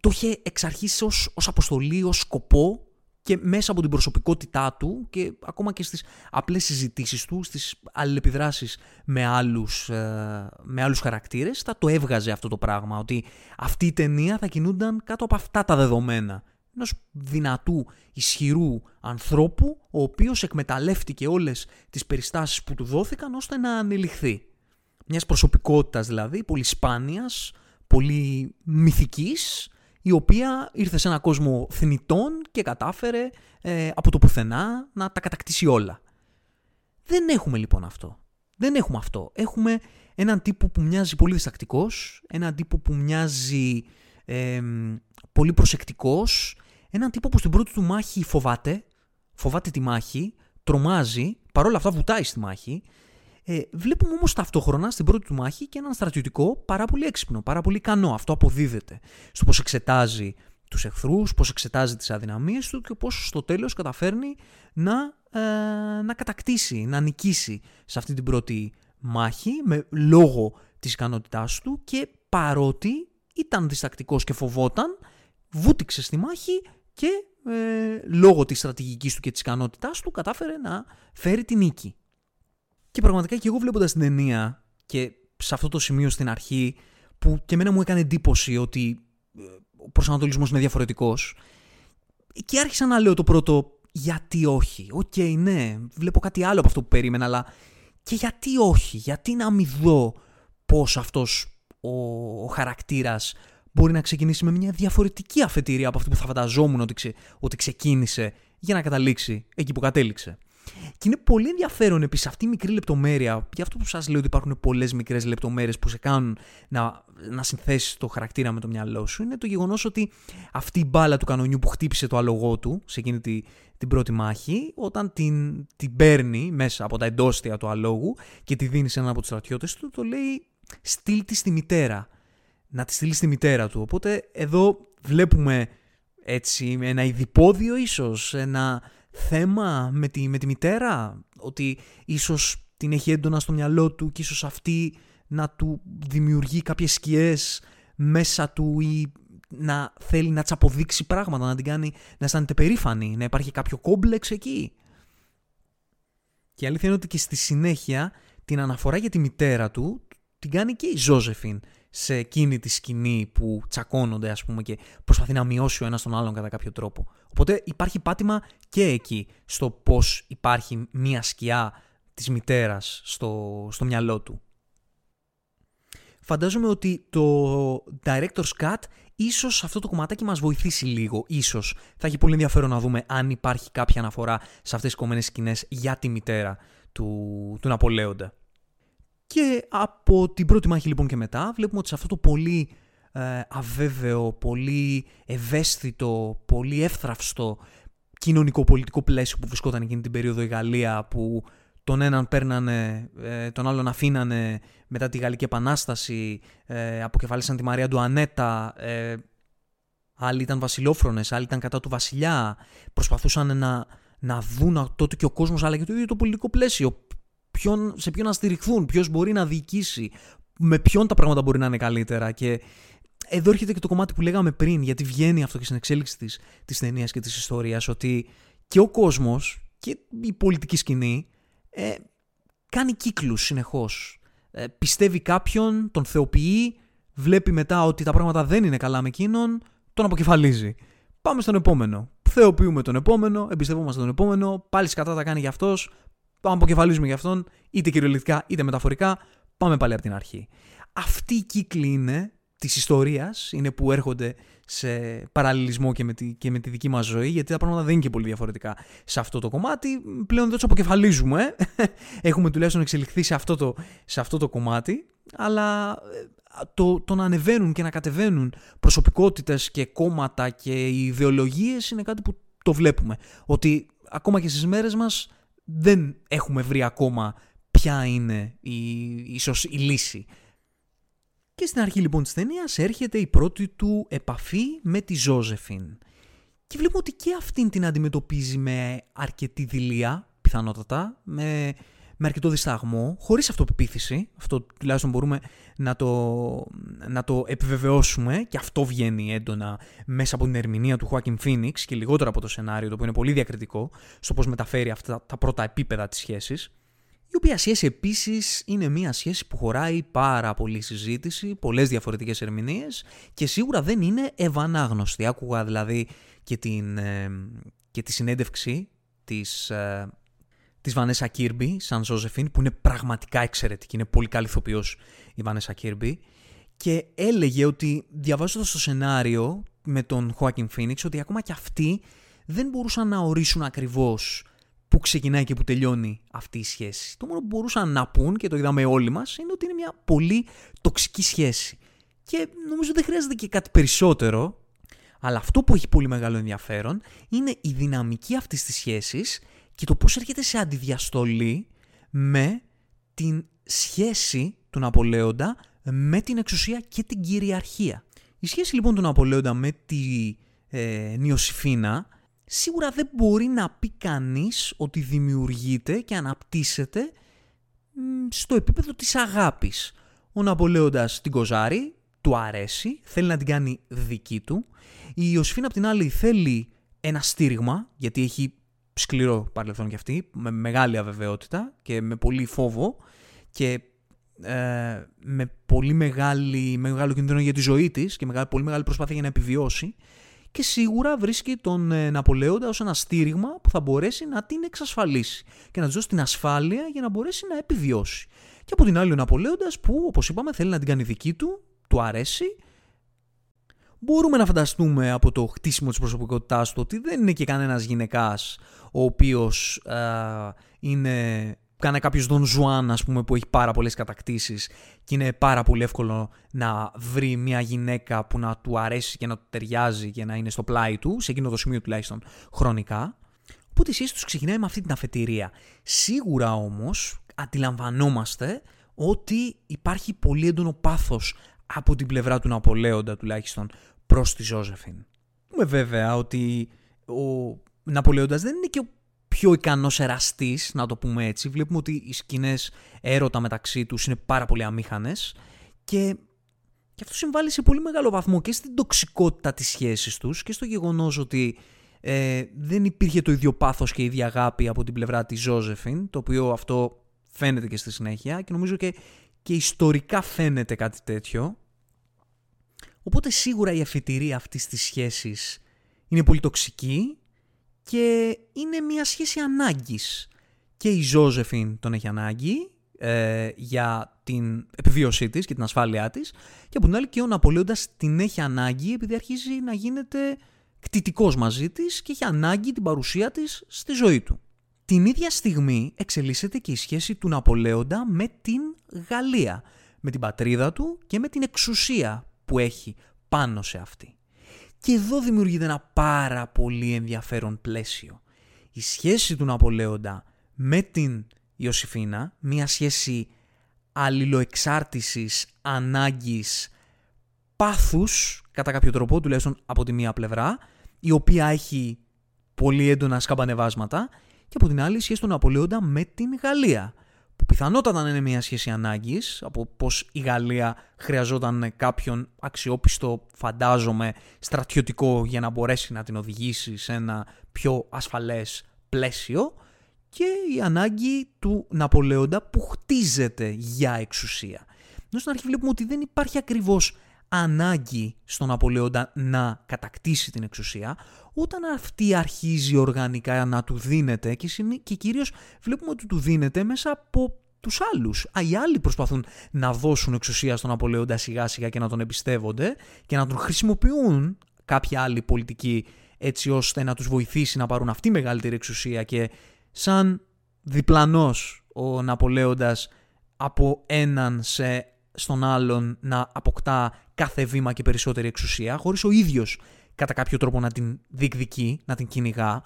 Το είχε εξ αρχής ως, ως αποστολή, ως σκοπό και μέσα από την προσωπικότητά του και ακόμα και στις απλές συζητήσεις του, στις αλληλεπιδράσεις με άλλους, ε, με άλλους χαρακτήρες, θα το έβγαζε αυτό το πράγμα, ότι αυτή η ταινία θα κινούνταν κάτω από αυτά τα δεδομένα. Ενός δυνατού, ισχυρού ανθρώπου, ο οποίος εκμεταλλεύτηκε όλες τις περιστάσεις που του δόθηκαν ώστε να ανελιχθεί. Μιας προσωπικότητας δηλαδή, πολύ σπάνιας, πολύ μυθικής, η οποία ήρθε σε ένα κόσμο θνητών και κατάφερε ε, από το πουθενά να τα κατακτήσει όλα. Δεν έχουμε λοιπόν αυτό. Δεν έχουμε αυτό. Έχουμε έναν τύπο που μοιάζει πολύ διστακτικός, έναν τύπο που μοιάζει ε, πολύ προσεκτικός, έναν τύπο που στην πρώτη του μάχη φοβάται, φοβάται τη μάχη, τρομάζει, παρόλα αυτά βουτάει στη μάχη ε, βλέπουμε όμως ταυτόχρονα στην πρώτη του μάχη και έναν στρατιωτικό πάρα πολύ έξυπνο, πάρα πολύ ικανό. Αυτό αποδίδεται στο πώς εξετάζει τους εχθρούς, πώς εξετάζει τις αδυναμίες του και πώς στο τέλος καταφέρνει να, ε, να κατακτήσει, να νικήσει σε αυτή την πρώτη μάχη με λόγω της ικανότητάς του και παρότι ήταν διστακτικός και φοβόταν, βούτυξε στη μάχη και ε, λόγω της στρατηγικής του και της ικανότητάς του κατάφερε να φέρει τη νίκη. Και πραγματικά και εγώ βλέποντας την ταινία και σε αυτό το σημείο στην αρχή που και εμένα μου έκανε εντύπωση ότι ε, ο προσανατολισμός είναι διαφορετικός. Και άρχισα να λέω το πρώτο γιατί όχι; OK, okay, ναι, βλέπω κάτι άλλο από αυτό που περίμενα, αλλά και γιατί όχι, γιατί να μην δω πώς αυτός ο, ο χαρακτήρας μπορεί να ξεκινήσει με μια διαφορετική αφετηρία από αυτή που θα φανταζόμουν ότι, ότι ξεκίνησε για να καταλήξει εκεί που κατέληξε. Και είναι πολύ ενδιαφέρον επίσης αυτή η μικρή λεπτομέρεια. Γι' αυτό που σας λέω ότι υπάρχουν πολλές μικρές λεπτομέρειες που σε κάνουν να, να συνθέσεις το χαρακτήρα με το μυαλό σου. Είναι το γεγονός ότι αυτή η μπάλα του κανονιού που χτύπησε το άλογό του σε εκείνη τη, την πρώτη μάχη, όταν την, την παίρνει μέσα από τα εντόστια του αλόγου και τη δίνει σε έναν από τους στρατιώτες του, το λέει στείλ της στη μητέρα. Να τη στείλεις στη μητέρα του. Οπότε εδώ βλέπουμε έτσι ένα ειδipόδιο ίσως, ένα θέμα με τη, με τη μητέρα, ότι ίσως την έχει έντονα στο μυαλό του και ίσως αυτή να του δημιουργεί κάποιες σκιές μέσα του ή να θέλει να της αποδείξει πράγματα, να την κάνει να αισθάνεται περήφανη, να υπάρχει κάποιο κόμπλεξ εκεί; Και η αλήθεια είναι ότι και στη συνέχεια την αναφορά για τη μητέρα του την κάνει και η Ζώζεφιν σε εκείνη τη σκηνή που τσακώνονται ας πούμε και προσπαθεί να μειώσει ο ένας τον άλλον κατά κάποιο τρόπο. Οπότε υπάρχει πάτημα και εκεί στο πώς υπάρχει μία σκιά της μητέρας στο, στο μυαλό του. Φαντάζομαι ότι το Director's Cut ίσως αυτό το κομματάκι μας βοηθήσει λίγο, ίσως. Θα έχει πολύ ενδιαφέρον να δούμε αν υπάρχει κάποια αναφορά σε αυτές τις κομμένες σκηνές για τη μητέρα του, του Ναπολέοντα. Και από την πρώτη μάχη λοιπόν και μετά βλέπουμε ότι σε αυτό το πολύ ε, αβέβαιο, πολύ ευαίσθητο, πολύ εύθραυστο κοινωνικό-πολιτικό πλαίσιο που βρισκόταν εκείνη την περίοδο η Γαλλία που τον έναν παίρνανε, ε, τον άλλον αφήνανε μετά τη Γαλλική Επανάσταση, ε, αποκεφάλισαν τη Μαρία Ντουανέτα, ε, άλλοι ήταν βασιλόφρονες, άλλοι ήταν κατά του βασιλιά, προσπαθούσαν να, να δουν τότε και ο κόσμος αλλά και το ίδιο το πολιτικό πλαίσιο ποιον, σε ποιον να στηριχθούν, ποιος μπορεί να διοικήσει, με ποιον τα πράγματα μπορεί να είναι καλύτερα. Και εδώ έρχεται και το κομμάτι που λέγαμε πριν, γιατί βγαίνει αυτό και στην εξέλιξη της, της ταινίας και της ιστορίας, ότι και ο κόσμος και η πολιτική σκηνή ε, κάνει κύκλους συνεχώς. Ε, πιστεύει κάποιον, τον θεοποιεί, βλέπει μετά ότι τα πράγματα δεν είναι καλά με εκείνον, τον αποκεφαλίζει. Πάμε στον επόμενο. Θεοποιούμε τον επόμενο, εμπιστευόμαστε τον επόμενο, πάλι σκατά τα κάνει για αυτός, το αποκεφαλίζουμε για αυτόν, είτε κυριολεκτικά είτε μεταφορικά, πάμε πάλι από την αρχή. Αυτή η κύκλη είναι της ιστορίας, είναι που έρχονται σε παραλληλισμό και με, τη, και με τη δική μας ζωή, γιατί τα πράγματα δεν είναι και πολύ διαφορετικά σε αυτό το κομμάτι. Πλέον δεν τους αποκεφαλίζουμε. Έχουμε τουλάχιστον εξελιχθεί σε αυτό το, σε αυτό το κομμάτι, αλλά ε, το, το να ανεβαίνουν και να κατεβαίνουν προσωπικότητες και κόμματα και ιδεολογίες είναι κάτι που το βλέπουμε. Ότι ακόμα και στις μέρες μας δεν έχουμε βρει ακόμα ποια είναι η, ίσως η λύση. Και στην αρχή λοιπόν της ταινίας έρχεται η πρώτη του επαφή με τη Ζώζεφιν. Και βλέπουμε ότι και αυτήν την αντιμετωπίζει με αρκετή δηλία, πιθανότατα, με, με αρκετό δισταγμό, χωρίς αυτοπεποίθηση. Αυτό τουλάχιστον μπορούμε να το, να το επιβεβαιώσουμε και αυτό βγαίνει έντονα μέσα από την ερμηνεία του Joaquin Phoenix και λιγότερο από το σενάριο, το οποίο είναι πολύ διακριτικό στο πώς μεταφέρει αυτά τα πρώτα επίπεδα της σχέσης. Η οποία σχέση επίσης είναι μια σχέση που χωράει πάρα πολύ συζήτηση, πολλές διαφορετικές ερμηνείες και σίγουρα δεν είναι ευανάγνωστη. Άκουγα δηλαδή και, την, ε, και τη συνέντευξη της ε, της Βανέσα Κίρμπι σαν Ζώζεφιν που είναι πραγματικά εξαιρετική, είναι πολύ καλή ηθοποιός η Βανέσα Κίρμπι και έλεγε ότι διαβάζοντας το σενάριο με τον Χουάκιν Φίνιξ ότι ακόμα και αυτοί δεν μπορούσαν να ορίσουν ακριβώς που ξεκινάει και που τελειώνει αυτή η σχέση. Το μόνο που μπορούσαν να πούν και το είδαμε όλοι μας είναι ότι είναι μια πολύ τοξική σχέση. Και νομίζω δεν χρειάζεται και κάτι περισσότερο, αλλά αυτό που έχει πολύ μεγάλο ενδιαφέρον είναι η δυναμική αυτής της σχέσης και το πώς έρχεται σε αντιδιαστολή με την σχέση του Ναπολέοντα με την εξουσία και την κυριαρχία. Η σχέση λοιπόν του Ναπολέοντα με τη ε, Νιωσήφίνα σίγουρα δεν μπορεί να πει κανείς ότι δημιουργείται και αναπτύσσεται στο επίπεδο της αγάπης. Ο Ναπολέοντας την κοζάρει, του αρέσει, θέλει να την κάνει δική του. Η Ιωσήφίνα απ' την άλλη θέλει ένα στήριγμα, γιατί έχει σκληρό παρελθόν κι αυτή, με μεγάλη αβεβαιότητα και με πολύ φόβο και ε, με πολύ μεγάλη, μεγάλο κινδύνο για τη ζωή της και μεγάλη, πολύ μεγάλη προσπάθεια για να επιβιώσει και σίγουρα βρίσκει τον ε, Ναπολέοντα ως ένα στήριγμα που θα μπορέσει να την εξασφαλίσει και να της δώσει την ασφάλεια για να μπορέσει να επιβιώσει. Και από την άλλη ο Ναπολέοντας που όπως είπαμε θέλει να την κάνει δική του, του αρέσει μπορούμε να φανταστούμε από το χτίσιμο της προσωπικότητάς του ότι δεν είναι και κανένας γυναικάς ο οποίος είναι Κάνε κάποιος Δον Ζουάν, ας πούμε, που έχει πάρα πολλές κατακτήσεις και είναι πάρα πολύ εύκολο να βρει μια γυναίκα που να του αρέσει και να του ταιριάζει και να είναι στο πλάι του, σε εκείνο το σημείο τουλάχιστον χρονικά. Οπότε η σχέση τους ξεκινάει με αυτή την αφετηρία. Σίγουρα όμως αντιλαμβανόμαστε ότι υπάρχει πολύ έντονο πάθος από την πλευρά του Ναπολέοντα τουλάχιστον προς τη Ζώζεφιν. Είμαι βέβαια ότι ο Ναπολέοντας δεν είναι και ο πιο ικανός εραστής, να το πούμε έτσι. Βλέπουμε ότι οι σκηνές έρωτα μεταξύ τους είναι πάρα πολύ αμήχανες και, και αυτό συμβάλλει σε πολύ μεγάλο βαθμό και στην τοξικότητα της σχέσης τους και στο γεγονός ότι ε, δεν υπήρχε το ίδιο πάθος και η ίδια αγάπη από την πλευρά της Ζώζεφιν, το οποίο αυτό φαίνεται και στη συνέχεια και νομίζω και, και ιστορικά φαίνεται κάτι τέτοιο. Οπότε σίγουρα η αφιτηρία αυτής της σχέσης είναι πολύ τοξική και είναι μια σχέση ανάγκης. Και η Ζώζεφιν τον έχει ανάγκη ε, για την επιβίωσή της και την ασφάλειά της και από την άλλη και ο Ναπολέοντας την έχει ανάγκη επειδή αρχίζει να γίνεται κτητικός μαζί της και έχει ανάγκη την παρουσία της στη ζωή του. Την ίδια στιγμή εξελίσσεται και η σχέση του Ναπολέοντα με την Γαλλία, με την πατρίδα του και με την εξουσία που έχει πάνω σε αυτή. Και εδώ δημιουργείται ένα πάρα πολύ ενδιαφέρον πλαίσιο. Η σχέση του Ναπολέοντα με την Ιωσήφίνα, μια σχέση αλληλοεξάρτησης, ανάγκης, πάθους, κατά κάποιο τρόπο, τουλάχιστον από τη μία πλευρά, η οποία έχει πολύ έντονα σκαμπανεβάσματα, και από την άλλη η σχέση του Ναπολέοντα με την Γαλλία, που πιθανότατα είναι μια σχέση ανάγκης, από πως η Γαλλία χρειαζόταν κάποιον αξιόπιστο, φαντάζομαι, στρατιωτικό για να μπορέσει να την οδηγήσει σε ένα πιο ασφαλές πλαίσιο και η ανάγκη του Ναπολέοντα που χτίζεται για εξουσία. Ενώ στην αρχή βλέπουμε ότι δεν υπάρχει ακριβώς ανάγκη στον Ναπολέοντα να κατακτήσει την εξουσία, όταν αυτή αρχίζει οργανικά να του δίνεται και, και κυρίως βλέπουμε ότι του δίνεται μέσα από τους άλλους. Α, οι άλλοι προσπαθούν να δώσουν εξουσία στον Ναπολέοντα σιγά σιγά και να τον εμπιστεύονται και να τον χρησιμοποιούν κάποιοι άλλοι πολιτικοί έτσι ώστε να τους βοηθήσει να πάρουν αυτή μεγαλύτερη εξουσία και σαν διπλανός ο Ναπολέοντας από έναν σε στον άλλον να αποκτά κάθε βήμα και περισσότερη εξουσία, χωρίς ο ίδιος κατά κάποιο τρόπο να την διεκδικεί, να την κυνηγά,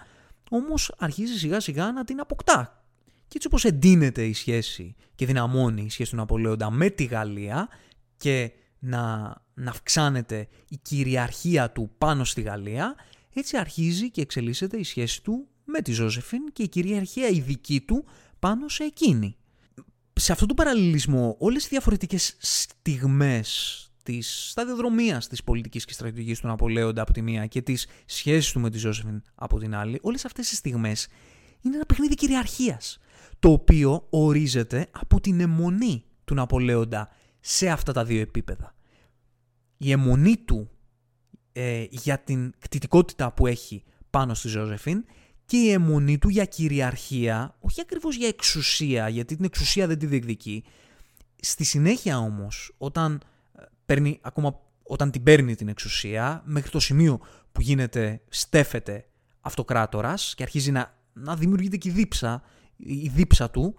όμως αρχίζει σιγά σιγά να την αποκτά. Και έτσι όπως εντείνεται η σχέση και δυναμώνει η σχέση του Ναπολέοντα με τη Γαλλία και να, να αυξάνεται η κυριαρχία του πάνω στη Γαλλία, έτσι αρχίζει και εξελίσσεται η σχέση του με τη Ζώζεφιν και η κυριαρχία η δική του πάνω σε εκείνη. Σε αυτό το παραλληλισμό όλες οι διαφορετικές στιγμές της σταδιοδρομίας της πολιτικής και στρατηγικής του Ναπολέοντα από τη μία και της σχέσης του με τη Ζώσεφιν από την άλλη, όλες αυτές οι στιγμές είναι ένα παιχνίδι κυριαρχίας, το οποίο ορίζεται από την αιμονή του Ναπολέοντα σε αυτά τα δύο επίπεδα. Η αιμονή του ε, για την κτητικότητα που έχει πάνω στη Ζώζεφιν και η αιμονή του για κυριαρχία, όχι ακριβώς για εξουσία, γιατί την εξουσία δεν τη διεκδικεί. Στη συνέχεια όμως, όταν παίρνει, ακόμα όταν την παίρνει την εξουσία, μέχρι το σημείο που γίνεται, στέφεται αυτοκράτορας και αρχίζει να, να δημιουργείται και η δίψα, η δίψα του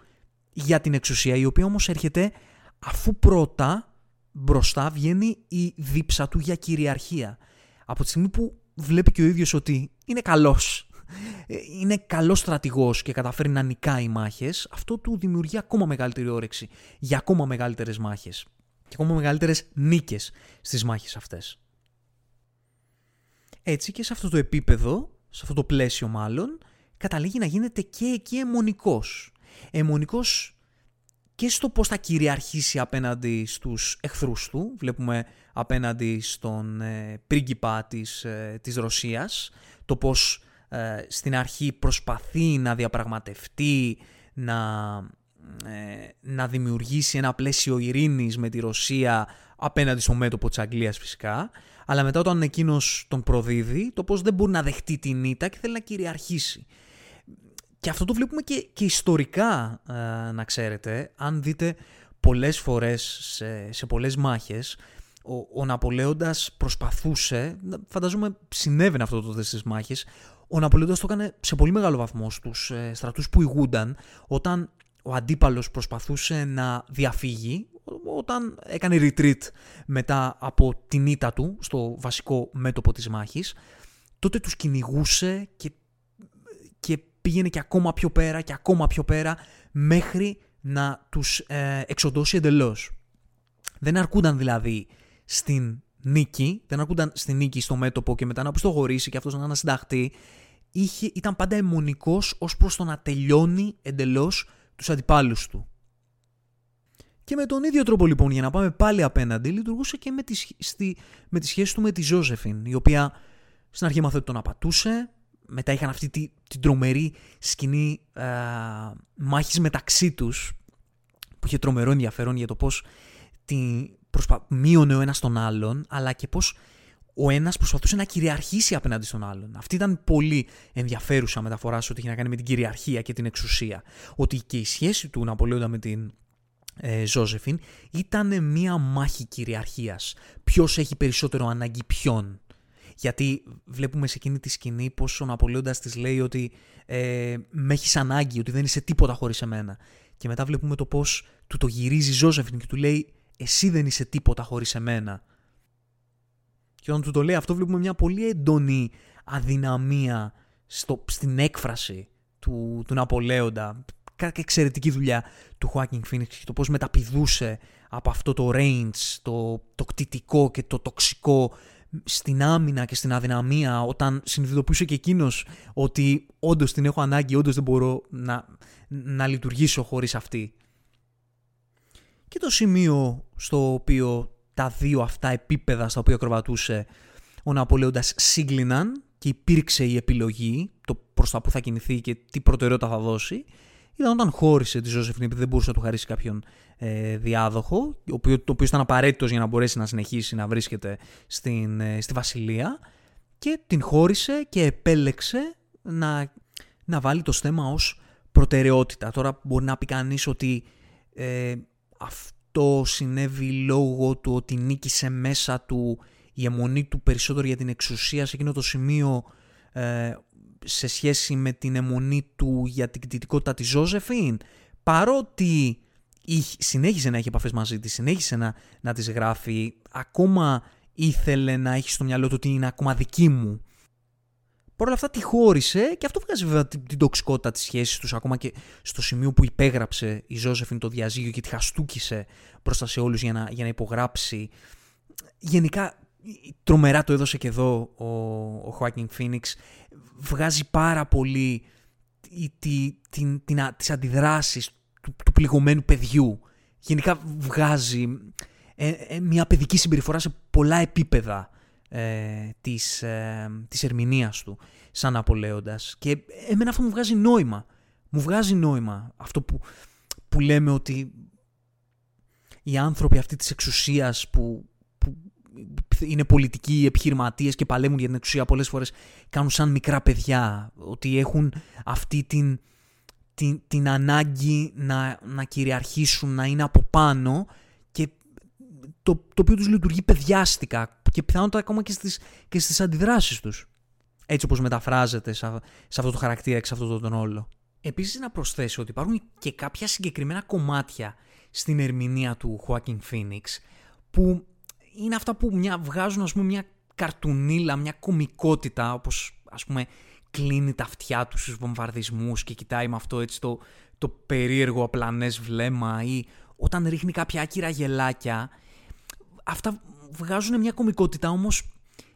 για την εξουσία, η οποία όμως έρχεται αφού πρώτα μπροστά βγαίνει η δίψα του για κυριαρχία. Από τη στιγμή που βλέπει και ο ίδιος ότι είναι καλός, είναι καλός στρατηγός και καταφέρει να νικάει μάχες, αυτό του δημιουργεί ακόμα μεγαλύτερη όρεξη για ακόμα μεγαλύτερες μάχες και ακόμα μεγαλύτερες νίκες στις μάχες αυτές. Έτσι και σε αυτό το επίπεδο, σε αυτό το πλαίσιο μάλλον, καταλήγει να γίνεται και εκεί αιμονικός. Αιμονικός και στο πώς θα κυριαρχήσει απέναντι στους εχθρούς του. Βλέπουμε απέναντι στον ε, πρίγκιπα της, ε, της Ρωσίας, το πώς ε, στην αρχή προσπαθεί να διαπραγματευτεί, να ε, να δημιουργήσει ένα πλαίσιο ειρήνης με τη Ρωσία απέναντι στο μέτωπο της Αγγλίας φυσικά, αλλά μετά όταν εκείνος τον προδίδει, το πώς δεν μπορεί να δεχτεί την ήττα και θέλει να κυριαρχήσει. Και αυτό το βλέπουμε και, και ιστορικά, ε, να ξέρετε, αν δείτε πολλές φορές σε, σε πολλές μάχες, ο, ο Ναπολέοντας προσπαθούσε, φανταζόμαι συνέβαινε αυτό το στις μάχες, ο Ναπολέοντας το έκανε σε πολύ μεγάλο βαθμό στους ε, στρατούς που ηγούνταν όταν ο αντίπαλος προσπαθούσε να διαφύγει, όταν έκανε retreat μετά από την ήττα του στο βασικό μέτωπο της μάχης, τότε τους κυνηγούσε και, και πήγαινε και ακόμα πιο πέρα και ακόμα πιο πέρα μέχρι να τους ε, εξοντώσει εντελώς. Δεν αρκούνταν δηλαδή στην νίκη, δεν αρκούνταν στην νίκη στο μέτωπο και μετά να πιστοχωρήσει και αυτός να ανασυνταχτεί, είχε, ήταν πάντα αιμονικός ως προς το να τελειώνει εντελώς τους αντιπάλους του. Και με τον ίδιο τρόπο λοιπόν για να πάμε πάλι απέναντι λειτουργούσε και με τη, στη, με τη σχέση του με τη Ζώζεφιν η οποία στην αρχή μάθε ότι τον απατούσε μετά είχαν αυτή τη, την τρομερή σκηνή α, μάχης μεταξύ τους που είχε τρομερό ενδιαφέρον για το πώς τη προσπα... μείωνε ο ένας τον άλλον αλλά και πώς ο ένας προσπαθούσε να κυριαρχήσει απέναντι στον άλλον. Αυτή ήταν πολύ ενδιαφέρουσα μεταφορά σε ό,τι είχε να κάνει με την κυριαρχία και την εξουσία. Ότι και η σχέση του Ναπολέοντα με την ε, Ζώζεφιν ήταν μία μάχη κυριαρχίας. Ποιος έχει περισσότερο ανάγκη ποιον. Γιατί βλέπουμε σε εκείνη τη σκηνή πως ο Ναπολέοντας της λέει ότι ε, με έχεις ανάγκη, ότι δεν είσαι τίποτα χωρίς εμένα. Και μετά βλέπουμε το πως του το γυρίζει η Ζώζεφιν και του λέει εσύ δεν είσαι τίποτα χωρίς εμένα. Και όταν του το λέει αυτό βλέπουμε μια πολύ έντονη αδυναμία στο, στην έκφραση του, του Ναπολέοντα κάποια εξαιρετική δουλειά του Joaquin Phoenix και το πώς μεταπηδούσε από αυτό το range, το, το κτητικό και το τοξικό στην άμυνα και στην αδυναμία όταν συνειδητοποιούσε και εκείνος ότι όντως την έχω ανάγκη, όντως δεν μπορώ να, να λειτουργήσω χωρίς αυτή. Και το σημείο στο οποίο τα δύο αυτά επίπεδα στα οποία κροβατούσε ο Ναπολέοντας σύγκλιναν και υπήρξε η επιλογή το προς τα που θα κινηθεί και τι προτεραιότητα θα δώσει ήταν όταν χώρισε τη Ζώσεφιν επειδή δεν μπορούσε να του χαρίσει κάποιον ε, διάδοχο, ο οποίο, το οποίο ήταν απαραίτητος για να μπορέσει να συνεχίσει να βρίσκεται στην, ε, στη Βασιλεία και την χώρισε και επέλεξε να, να βάλει το στέμα ως προτεραιότητα. Τώρα μπορεί να πει κανείς ότι ε, αυτό συνέβη λόγω του ότι νίκησε μέσα του η αιμονή του περισσότερο για την εξουσία σε εκείνο το σημείο ε, σε σχέση με την αιμονή του για την κτητικότητα της Ζώζεφιν, παρότι συνέχισε να έχει επαφές μαζί της, συνέχισε να, να τις γράφει, ακόμα ήθελε να έχει στο μυαλό του ότι είναι ακόμα δική μου. Παρ' όλα αυτά τη χώρισε και αυτό βγάζει βέβαια την, την τοξικότητα της σχέσης τους ακόμα και στο σημείο που υπέγραψε η Ζώζεφιν το διαζύγιο και τη χαστούκησε μπροστά σε όλους για να, για να υπογράψει. Γενικά τρομερά το έδωσε και εδώ ο, ο Joaquin Phoenix βγάζει πάρα πολύ τη, τη, την, την, τις αντιδράσεις του, του πληγωμένου παιδιού. Γενικά βγάζει ε, ε, μια παιδική συμπεριφορά σε πολλά επίπεδα ε, της, ε, της ερμηνείας του σαν απολέοντας. Και εμένα αυτό μου βγάζει νόημα. Μου βγάζει νόημα αυτό που, που λέμε ότι οι άνθρωποι αυτή της εξουσίας που είναι πολιτικοί επιχειρηματίες και παλέμουν για την εξουσία πολλές φορές κάνουν σαν μικρά παιδιά. Ότι έχουν αυτή την, την, την ανάγκη να, να κυριαρχήσουν, να είναι από πάνω και το, το οποίο τους λειτουργεί παιδιάστικα και πιθανότατα ακόμα και στις, και στις αντιδράσεις τους. Έτσι όπως μεταφράζεται σε, σε αυτό το χαρακτήρα και σε αυτό τον όλο. Επίσης να προσθέσω ότι υπάρχουν και κάποια συγκεκριμένα κομμάτια στην ερμηνεία του Joaquin Phoenix που είναι αυτά που μια, βγάζουν ας πούμε, μια καρτουνίλα, μια κομικότητα, όπως ας πούμε κλείνει τα αυτιά τους στους βομβαρδισμούς και κοιτάει με αυτό έτσι το, το περίεργο απλανές βλέμμα ή όταν ρίχνει κάποια άκυρα γελάκια. Αυτά βγάζουν μια κομικότητα όμως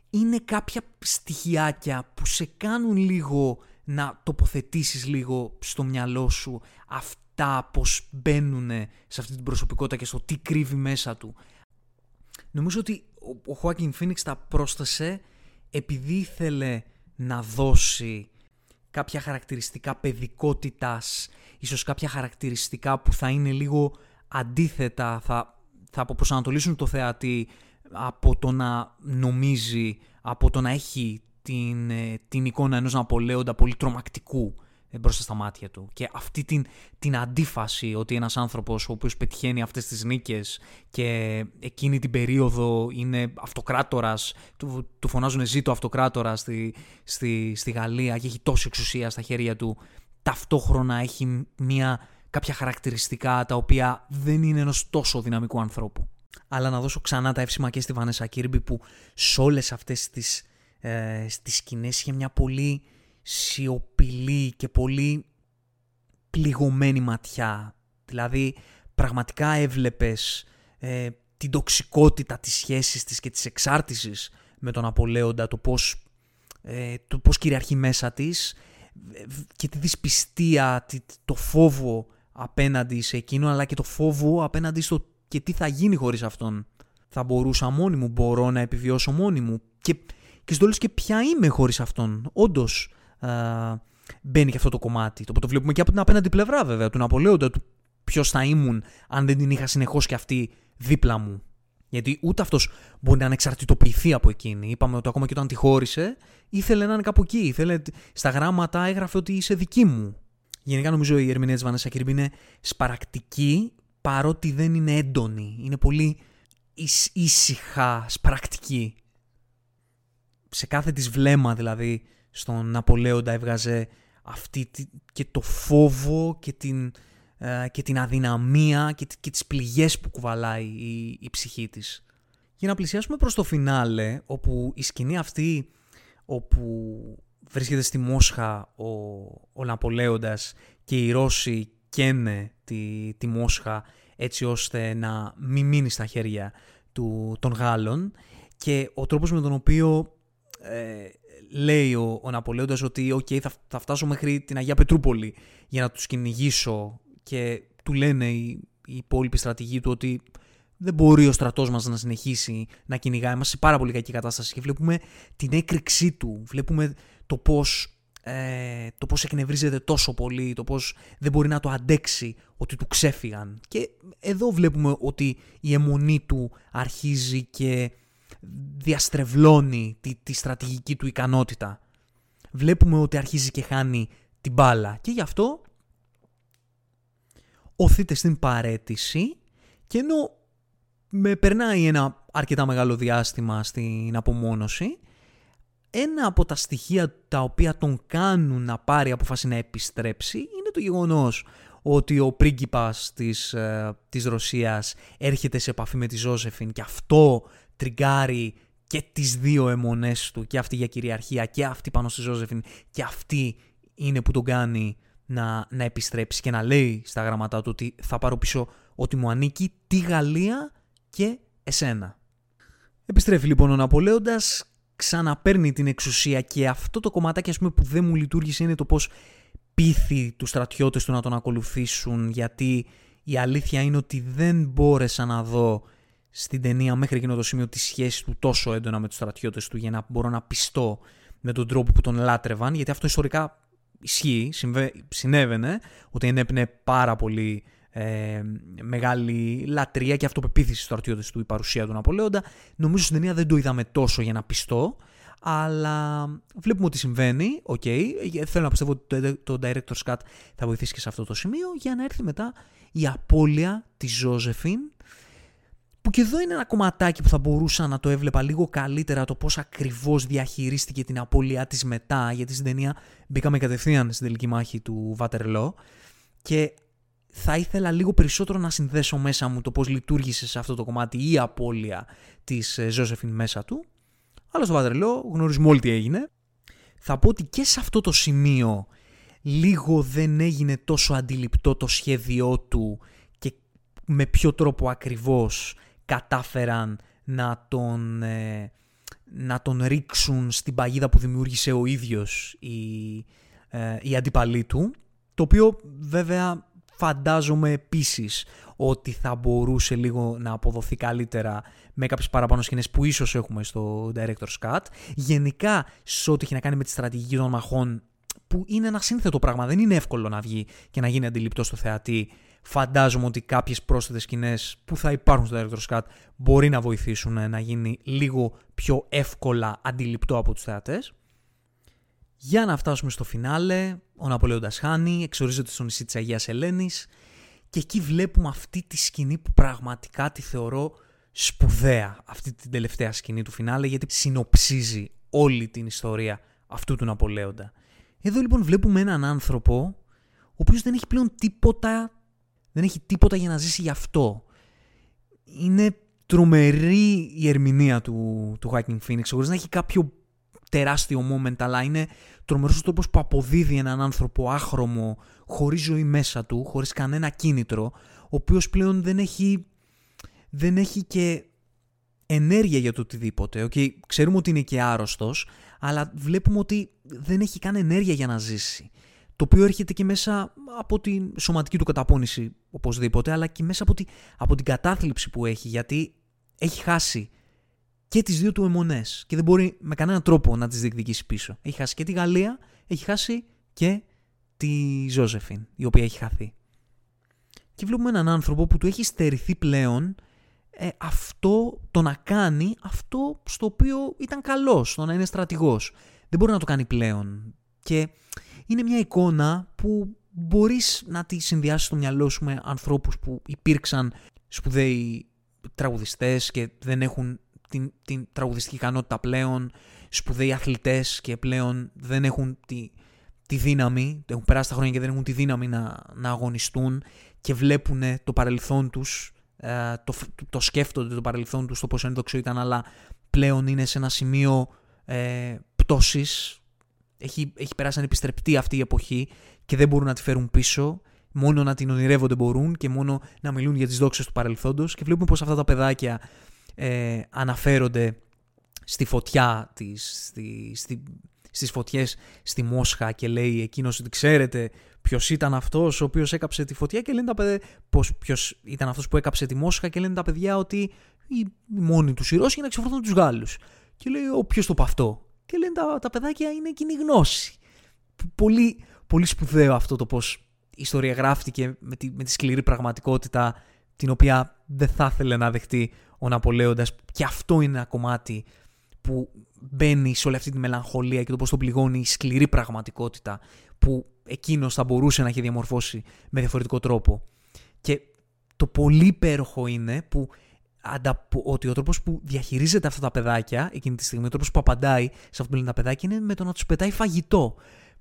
είναι κάποια στοιχειάκια που σε κάνουν λίγο να τοποθετήσεις λίγο στο μυαλό σου αυτά πως μπαίνουν σε αυτή την προσωπικότητα και στο τι κρύβει μέσα του. Νομίζω ότι ο Joaquin Phoenix τα πρόσθεσε επειδή ήθελε να δώσει κάποια χαρακτηριστικά παιδικότητας, ίσως κάποια χαρακτηριστικά που θα είναι λίγο αντίθετα, θα, θα αποπροσανατολίσουν το θεατή από το να νομίζει, από το να έχει την, ε, την εικόνα ενός Ναπολέοντα πολύ τρομακτικού μπροστά στα μάτια του. Και αυτή την, την αντίφαση ότι ένας άνθρωπος ο οποίος πετυχαίνει αυτές τις νίκες και εκείνη την περίοδο είναι αυτοκράτορας, του, του φωνάζουν ζήτο αυτοκράτορα στη, στη, στη Γαλλία και έχει τόση εξουσία στα χέρια του, ταυτόχρονα έχει μια, κάποια χαρακτηριστικά τα οποία δεν είναι ενός τόσο δυναμικού ανθρώπου. Αλλά να δώσω ξανά τα εύσημα και στη Βανέσα Κίρμπι που σε όλες αυτές τις, ε, τις σκηνές είχε μια πολύ σιωπηλή και πολύ πληγωμένη ματιά. Δηλαδή πραγματικά έβλεπες ε, την τοξικότητα της σχέσης της και της εξάρτησης με τον Απολέοντα, το πώς, ε, το πώς κυριαρχεί μέσα της και τη δυσπιστία, το φόβο απέναντι σε εκείνο, αλλά και το φόβο απέναντι στο και τι θα γίνει χωρίς αυτόν; Θα μπορούσα μόνη μου, μπορώ να επιβιώσω μόνη μου και, και στο και ποια είμαι χωρίς αυτόν; Όντως, μπαίνει και αυτό το κομμάτι. Το, το βλέπουμε και από την απέναντι πλευρά βέβαια του Ναπολέοντα, του ποιος θα ήμουν αν δεν την είχα συνεχώς και αυτή δίπλα μου. Γιατί ούτε αυτός μπορεί να ανεξαρτητοποιηθεί από εκείνη. Είπαμε ότι ακόμα και όταν τη χώρισε, ήθελε να είναι κάπου εκεί. Ήθελε, στα γράμματα έγραφε ότι είσαι δική μου. Γενικά νομίζω η ερμηνεία της Βανέσα Κίρμπι είναι σπαρακτική, παρότι δεν είναι έντονη. Είναι πολύ ήσυχα σπαρακτική. Σε κάθε της βλέμμα δηλαδή στον Ναπολέοντα έβγαζε αυτή και το φόβο και την, ε, και την αδυναμία και, και τις πληγές που κουβαλάει η, η ψυχή της. Για να πλησιάσουμε προς το φινάλε, όπου η σκηνή αυτή όπου βρίσκεται στη Μόσχα ο, ο Ναπολέοντας και οι Ρώσοι καίνε τη, τη Μόσχα έτσι ώστε να μην μείνει στα χέρια του, των Γάλλων. Και ο τρόπος με τον οποίο ε, λέει ο, ο Ναπολέοντας ότι okay, θα, θα φτάσω μέχρι την Αγία Πετρούπολη για να τους κυνηγήσω και του λένε οι, οι υπόλοιποι στρατηγοί του ότι δεν μπορεί ο στρατός μας να συνεχίσει να κυνηγάει. Είμαστε σε πάρα πολύ κακή κατάσταση και βλέπουμε την έκρηξή του, βλέπουμε το πώς ε, το πώς εκνευρίζεται τόσο πολύ, το πώς δεν μπορεί να το αντέξει ότι του ξέφυγαν. Και εδώ βλέπουμε ότι η αιμονή του αρχίζει και διαστρεβλώνει τη, τη στρατηγική του ικανότητα. Βλέπουμε ότι αρχίζει και χάνει την μπάλα και γι' αυτό οθείται στην παρέτηση και ενώ με περνάει ένα αρκετά μεγάλο διάστημα στην απομόνωση ένα από τα στοιχεία τα οποία τον κάνουν να πάρει αποφάση να επιστρέψει είναι το γεγονός ότι ο πρίγκιπας της, ε, της Ρωσίας έρχεται σε επαφή με τη Ζώσεφιν και αυτό τριγκάρει και τις δύο αιμονές του και αυτή για κυριαρχία και αυτή πάνω στη Ζώσεφιν και αυτή είναι που τον κάνει να, να επιστρέψει και να λέει στα γραμματά του ότι θα πάρω πίσω ότι μου ανήκει τη Γαλλία και εσένα. Επιστρέφει λοιπόν ο Ναπολέοντας ξαναπαίρνει την εξουσία και αυτό το κομματάκι ας πούμε, που δεν μου λειτουργήσε είναι το πώς πείθει τους στρατιώτες του να τον ακολουθήσουν γιατί η αλήθεια είναι ότι δεν μπόρεσα να δω στην ταινία μέχρι εκείνο το σημείο τη σχέση του τόσο έντονα με τους στρατιώτες του για να μπορώ να πιστώ με τον τρόπο που τον λάτρευαν γιατί αυτό ιστορικά ισχύει, συνέβαινε ότι ενέπνεε πάρα πολύ ε, μεγάλη λατρεία και αυτοπεποίθηση στους στρατιώτες του η παρουσία του Ναπολέοντα. Νομίζω στην ταινία δεν το είδαμε τόσο για να πειστώ, αλλά βλέπουμε ότι συμβαίνει, OK. Okay. Θέλω να πιστεύω ότι το director's cut θα βοηθήσει και σε αυτό το σημείο για να έρθει μετά η απώλεια της Ζοζεφίν που και εδώ είναι ένα κομματάκι που θα μπορούσα να το έβλεπα λίγο καλύτερα το πώς ακριβώς διαχειρίστηκε την απώλειά της μετά γιατί στην ταινία μπήκαμε κατευθείαν στην τελική μάχη του Βάτερλό και θα ήθελα λίγο περισσότερο να συνδέσω μέσα μου το πώς λειτουργήσε σε αυτό το κομμάτι η απώλεια της Ζώσεφιν μέσα του. Αλλά στο Βατρελό γνωρίζουμε όλοι τι έγινε. Θα πω ότι και σε αυτό το σημείο λίγο δεν έγινε τόσο αντιληπτό το σχέδιό του και με ποιο τρόπο ακριβώς κατάφεραν να τον, ε, να τον ρίξουν στην παγίδα που δημιούργησε ο ίδιος η, ε, η αντιπαλή του. Το οποίο βέβαια φαντάζομαι επίσης ότι θα μπορούσε λίγο να αποδοθεί καλύτερα με κάποιες παραπάνω σκηνές που ίσως έχουμε στο Director's Cut. Γενικά, σε ό,τι έχει να κάνει με τη στρατηγική των μαχών, που είναι ένα σύνθετο πράγμα, δεν είναι εύκολο να βγει και να γίνει αντιληπτό στο θεατή. Φαντάζομαι ότι κάποιες πρόσθετες σκηνές που θα υπάρχουν στο Director's Cut μπορεί να βοηθήσουν να γίνει λίγο πιο εύκολα αντιληπτό από τους θεατές. Για να φτάσουμε στο φινάλε, ο Ναπολέοντας χάνει, εξορίζεται στο νησί της Αγίας Ελένης και εκεί βλέπουμε αυτή τη σκηνή που πραγματικά τη θεωρώ σπουδαία, αυτή την τελευταία σκηνή του φινάλε, γιατί συνοψίζει όλη την ιστορία αυτού του Ναπολέοντα. Εδώ λοιπόν βλέπουμε έναν άνθρωπο, ο οποίος δεν έχει πλέον τίποτα, δεν έχει τίποτα για να ζήσει γι' αυτό. Είναι τρομερή η ερμηνεία του, του Hacking Phoenix, χωρίς να έχει κάποιο τεράστιο moment, αλλά είναι τρομερός ο τρόπος που αποδίδει έναν άνθρωπο άχρωμο, χωρίς ζωή μέσα του, χωρίς κανένα κίνητρο, ο οποίος πλέον δεν έχει, δεν έχει και ενέργεια για το οτιδήποτε. Okay, ξέρουμε ότι είναι και άρρωστος, αλλά βλέπουμε ότι δεν έχει καν ενέργεια για να ζήσει. Το οποίο έρχεται και μέσα από τη σωματική του καταπώνηση οπωσδήποτε, αλλά και μέσα από, τη, από την κατάθλιψη που έχει, γιατί έχει χάσει και τις δύο του αιμονές και δεν μπορεί με κανέναν τρόπο να τις διεκδικήσει πίσω. Έχει χάσει και τη Γαλλία, έχει χάσει και τη Ζώζεφιν, η οποία έχει χαθεί. Και βλέπουμε έναν άνθρωπο που του έχει στερηθεί πλέον ε, αυτό το να κάνει αυτό στο οποίο ήταν καλός, το να είναι στρατηγός. Δεν μπορεί να το κάνει πλέον. Και είναι μια εικόνα που μπορείς να τη συνδυάσεις στο μυαλό σου με ανθρώπους που υπήρξαν σπουδαίοι τραγουδιστές και δεν έχουν την, την τραγουδιστική ικανότητα πλέον, σπουδαίοι αθλητές και πλέον δεν έχουν τη, τη δύναμη, έχουν περάσει τα χρόνια και δεν έχουν τη δύναμη να, να αγωνιστούν και βλέπουν το παρελθόν τους, ε, το, το σκέφτονται το παρελθόν τους, το πόσο ένδοξο ήταν, αλλά πλέον είναι σε ένα σημείο ε, πτώσης, έχει, έχει περάσει ανεπιστρεπτή αυτή η εποχή και δεν μπορούν να τη φέρουν πίσω. Μόνο να την ονειρεύονται μπορούν και μόνο να μιλούν για τις δόξες του παρελθόντος και βλέπουμε πως αυτά τα παιδάκια ε, αναφέρονται στη φωτιά της, στη, στη, στις φωτιές στη Μόσχα και λέει εκείνος ότι ξέρετε ποιος ήταν αυτός ο οποίος έκαψε τη φωτιά και λένε τα παιδιά πως ποιος ήταν αυτός που έκαψε τη Μόσχα και λένε τα παιδιά ότι οι μόνοι τους οι Ρώσοι για να ξεφορθούν τους Γάλλους. Και λέει ο ποιος το πω αυτό; Και λένε τα, τα παιδάκια είναι κοινή γνώση πολύ, πολύ σπουδαίο αυτό το πως η ιστορία γράφτηκε με τη, με τη σκληρή πραγματικότητα την οποία δεν θα ήθελε να δεχτεί ο Ναπολέοντας και αυτό είναι ένα κομμάτι που μπαίνει σε όλη αυτή τη μελαγχολία και το πώς το πληγώνει η σκληρή πραγματικότητα που εκείνος θα μπορούσε να έχει διαμορφώσει με διαφορετικό τρόπο. Και το πολύ υπέροχο είναι που ότι ο τρόπος που διαχειρίζεται αυτά τα παιδάκια εκείνη τη στιγμή, ο τρόπος που απαντάει σε αυτό που λένε τα παιδάκια είναι με το να τους πετάει φαγητό.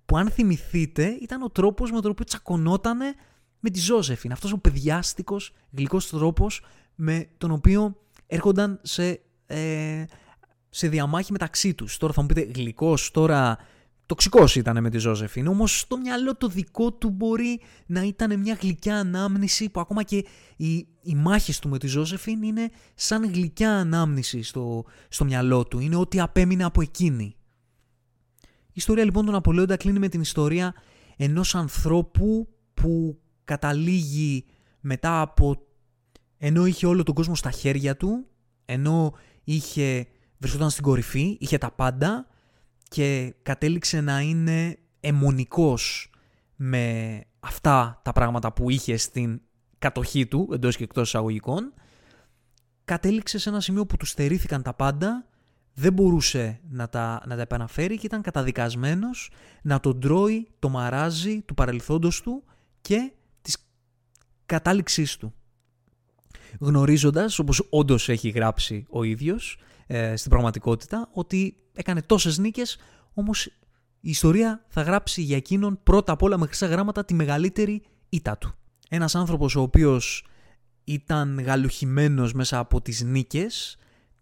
Που αν θυμηθείτε ήταν ο τρόπος με τον οποίο τσακωνότανε με τη Ζώζεφιν. Αυτός ο παιδιάστικος, γλυκός τρόπος με τον οποίο έρχονταν σε, ε, σε διαμάχη μεταξύ τους. Τώρα θα μου πείτε γλυκός, τώρα τοξικός ήταν με τη Ζώζεφιν, όμως στο μυαλό το δικό του μπορεί να ήταν μια γλυκιά ανάμνηση που ακόμα και οι, οι μάχες του με τη Ζώζεφιν είναι σαν γλυκιά ανάμνηση στο, στο μυαλό του. Είναι ό,τι απέμεινε από εκείνη. Η ιστορία λοιπόν του Ναπολέοντα κλείνει με την ιστορία ενός ανθρώπου που καταλήγει μετά από ενώ είχε όλο τον κόσμο στα χέρια του, ενώ είχε, βρισκόταν στην κορυφή, είχε τα πάντα και κατέληξε να είναι αιμονικός με αυτά τα πράγματα που είχε στην κατοχή του, εντός και εκτός εισαγωγικών, κατέληξε σε ένα σημείο που του στερήθηκαν τα πάντα, δεν μπορούσε να τα, να τα επαναφέρει και ήταν καταδικασμένος να τον τρώει το μαράζι του παρελθόντος του και της κατάληξής του γνωρίζοντας, όπως όντως έχει γράψει ο ίδιος ε, στην πραγματικότητα, ότι έκανε τόσες νίκες, όμως η ιστορία θα γράψει για εκείνον πρώτα απ' όλα με χρυσά γράμματα τη μεγαλύτερη ήττα του. Ένας άνθρωπος ο οποίος ήταν γαλουχημένος μέσα από τις νίκες,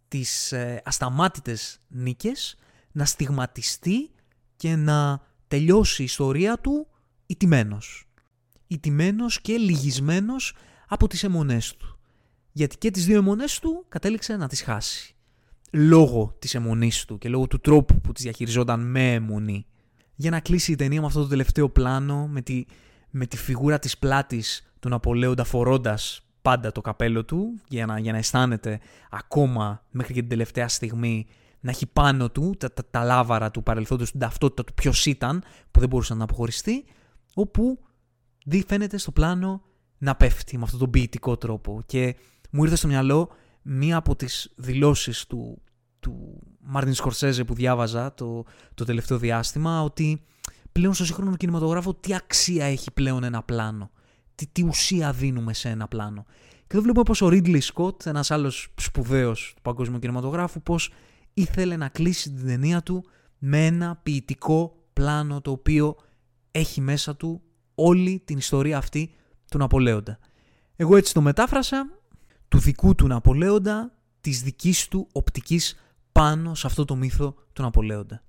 τις ε, ασταμάτητες νίκες, να στιγματιστεί και να τελειώσει η ιστορία του ιτημένος. Ιτημένος και λυγισμένος από τις αιμονές του γιατί και τις δύο αιμονές του κατέληξε να τις χάσει. Λόγω της αιμονής του και λόγω του τρόπου που τις διαχειριζόταν με αιμονή. Για να κλείσει η ταινία με αυτό το τελευταίο πλάνο, με τη, με τη φιγούρα της πλάτης του Ναπολέοντα φορώντας πάντα το καπέλο του, για να, για να αισθάνεται ακόμα μέχρι και την τελευταία στιγμή να έχει πάνω του τα, τα, τα λάβαρα του παρελθόντος, την ταυτότητα του ποιος ήταν, που δεν μπορούσε να αποχωριστεί, όπου δει φαίνεται στο πλάνο να πέφτει με αυτόν τον ποιητικό τρόπο. Και μου ήρθε στο μυαλό μία από τις δηλώσεις του, του Μάρτιν Σκορσέζε που διάβαζα το, το τελευταίο διάστημα ότι πλέον στο σύγχρονο κινηματογράφο τι αξία έχει πλέον ένα πλάνο; Τι, τι ουσία δίνουμε σε ένα πλάνο; Και εδώ βλέπουμε πως ο Ridley Scott, ένας άλλος σπουδαίος του παγκόσμιου κινηματογράφου, πως ήθελε να κλείσει την ταινία του με ένα ποιητικό πλάνο το οποίο έχει μέσα του όλη την ιστορία αυτή του Ναπολέοντα. Εγώ έτσι το μετάφρασα, του δικού του Ναπολέοντα, της δικής του οπτικής πάνω σε αυτό το μύθο του Ναπολέοντα.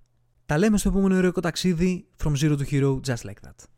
Τα λέμε στο επόμενο ηρωικό ταξίδι From Zero to Hero Just Like That.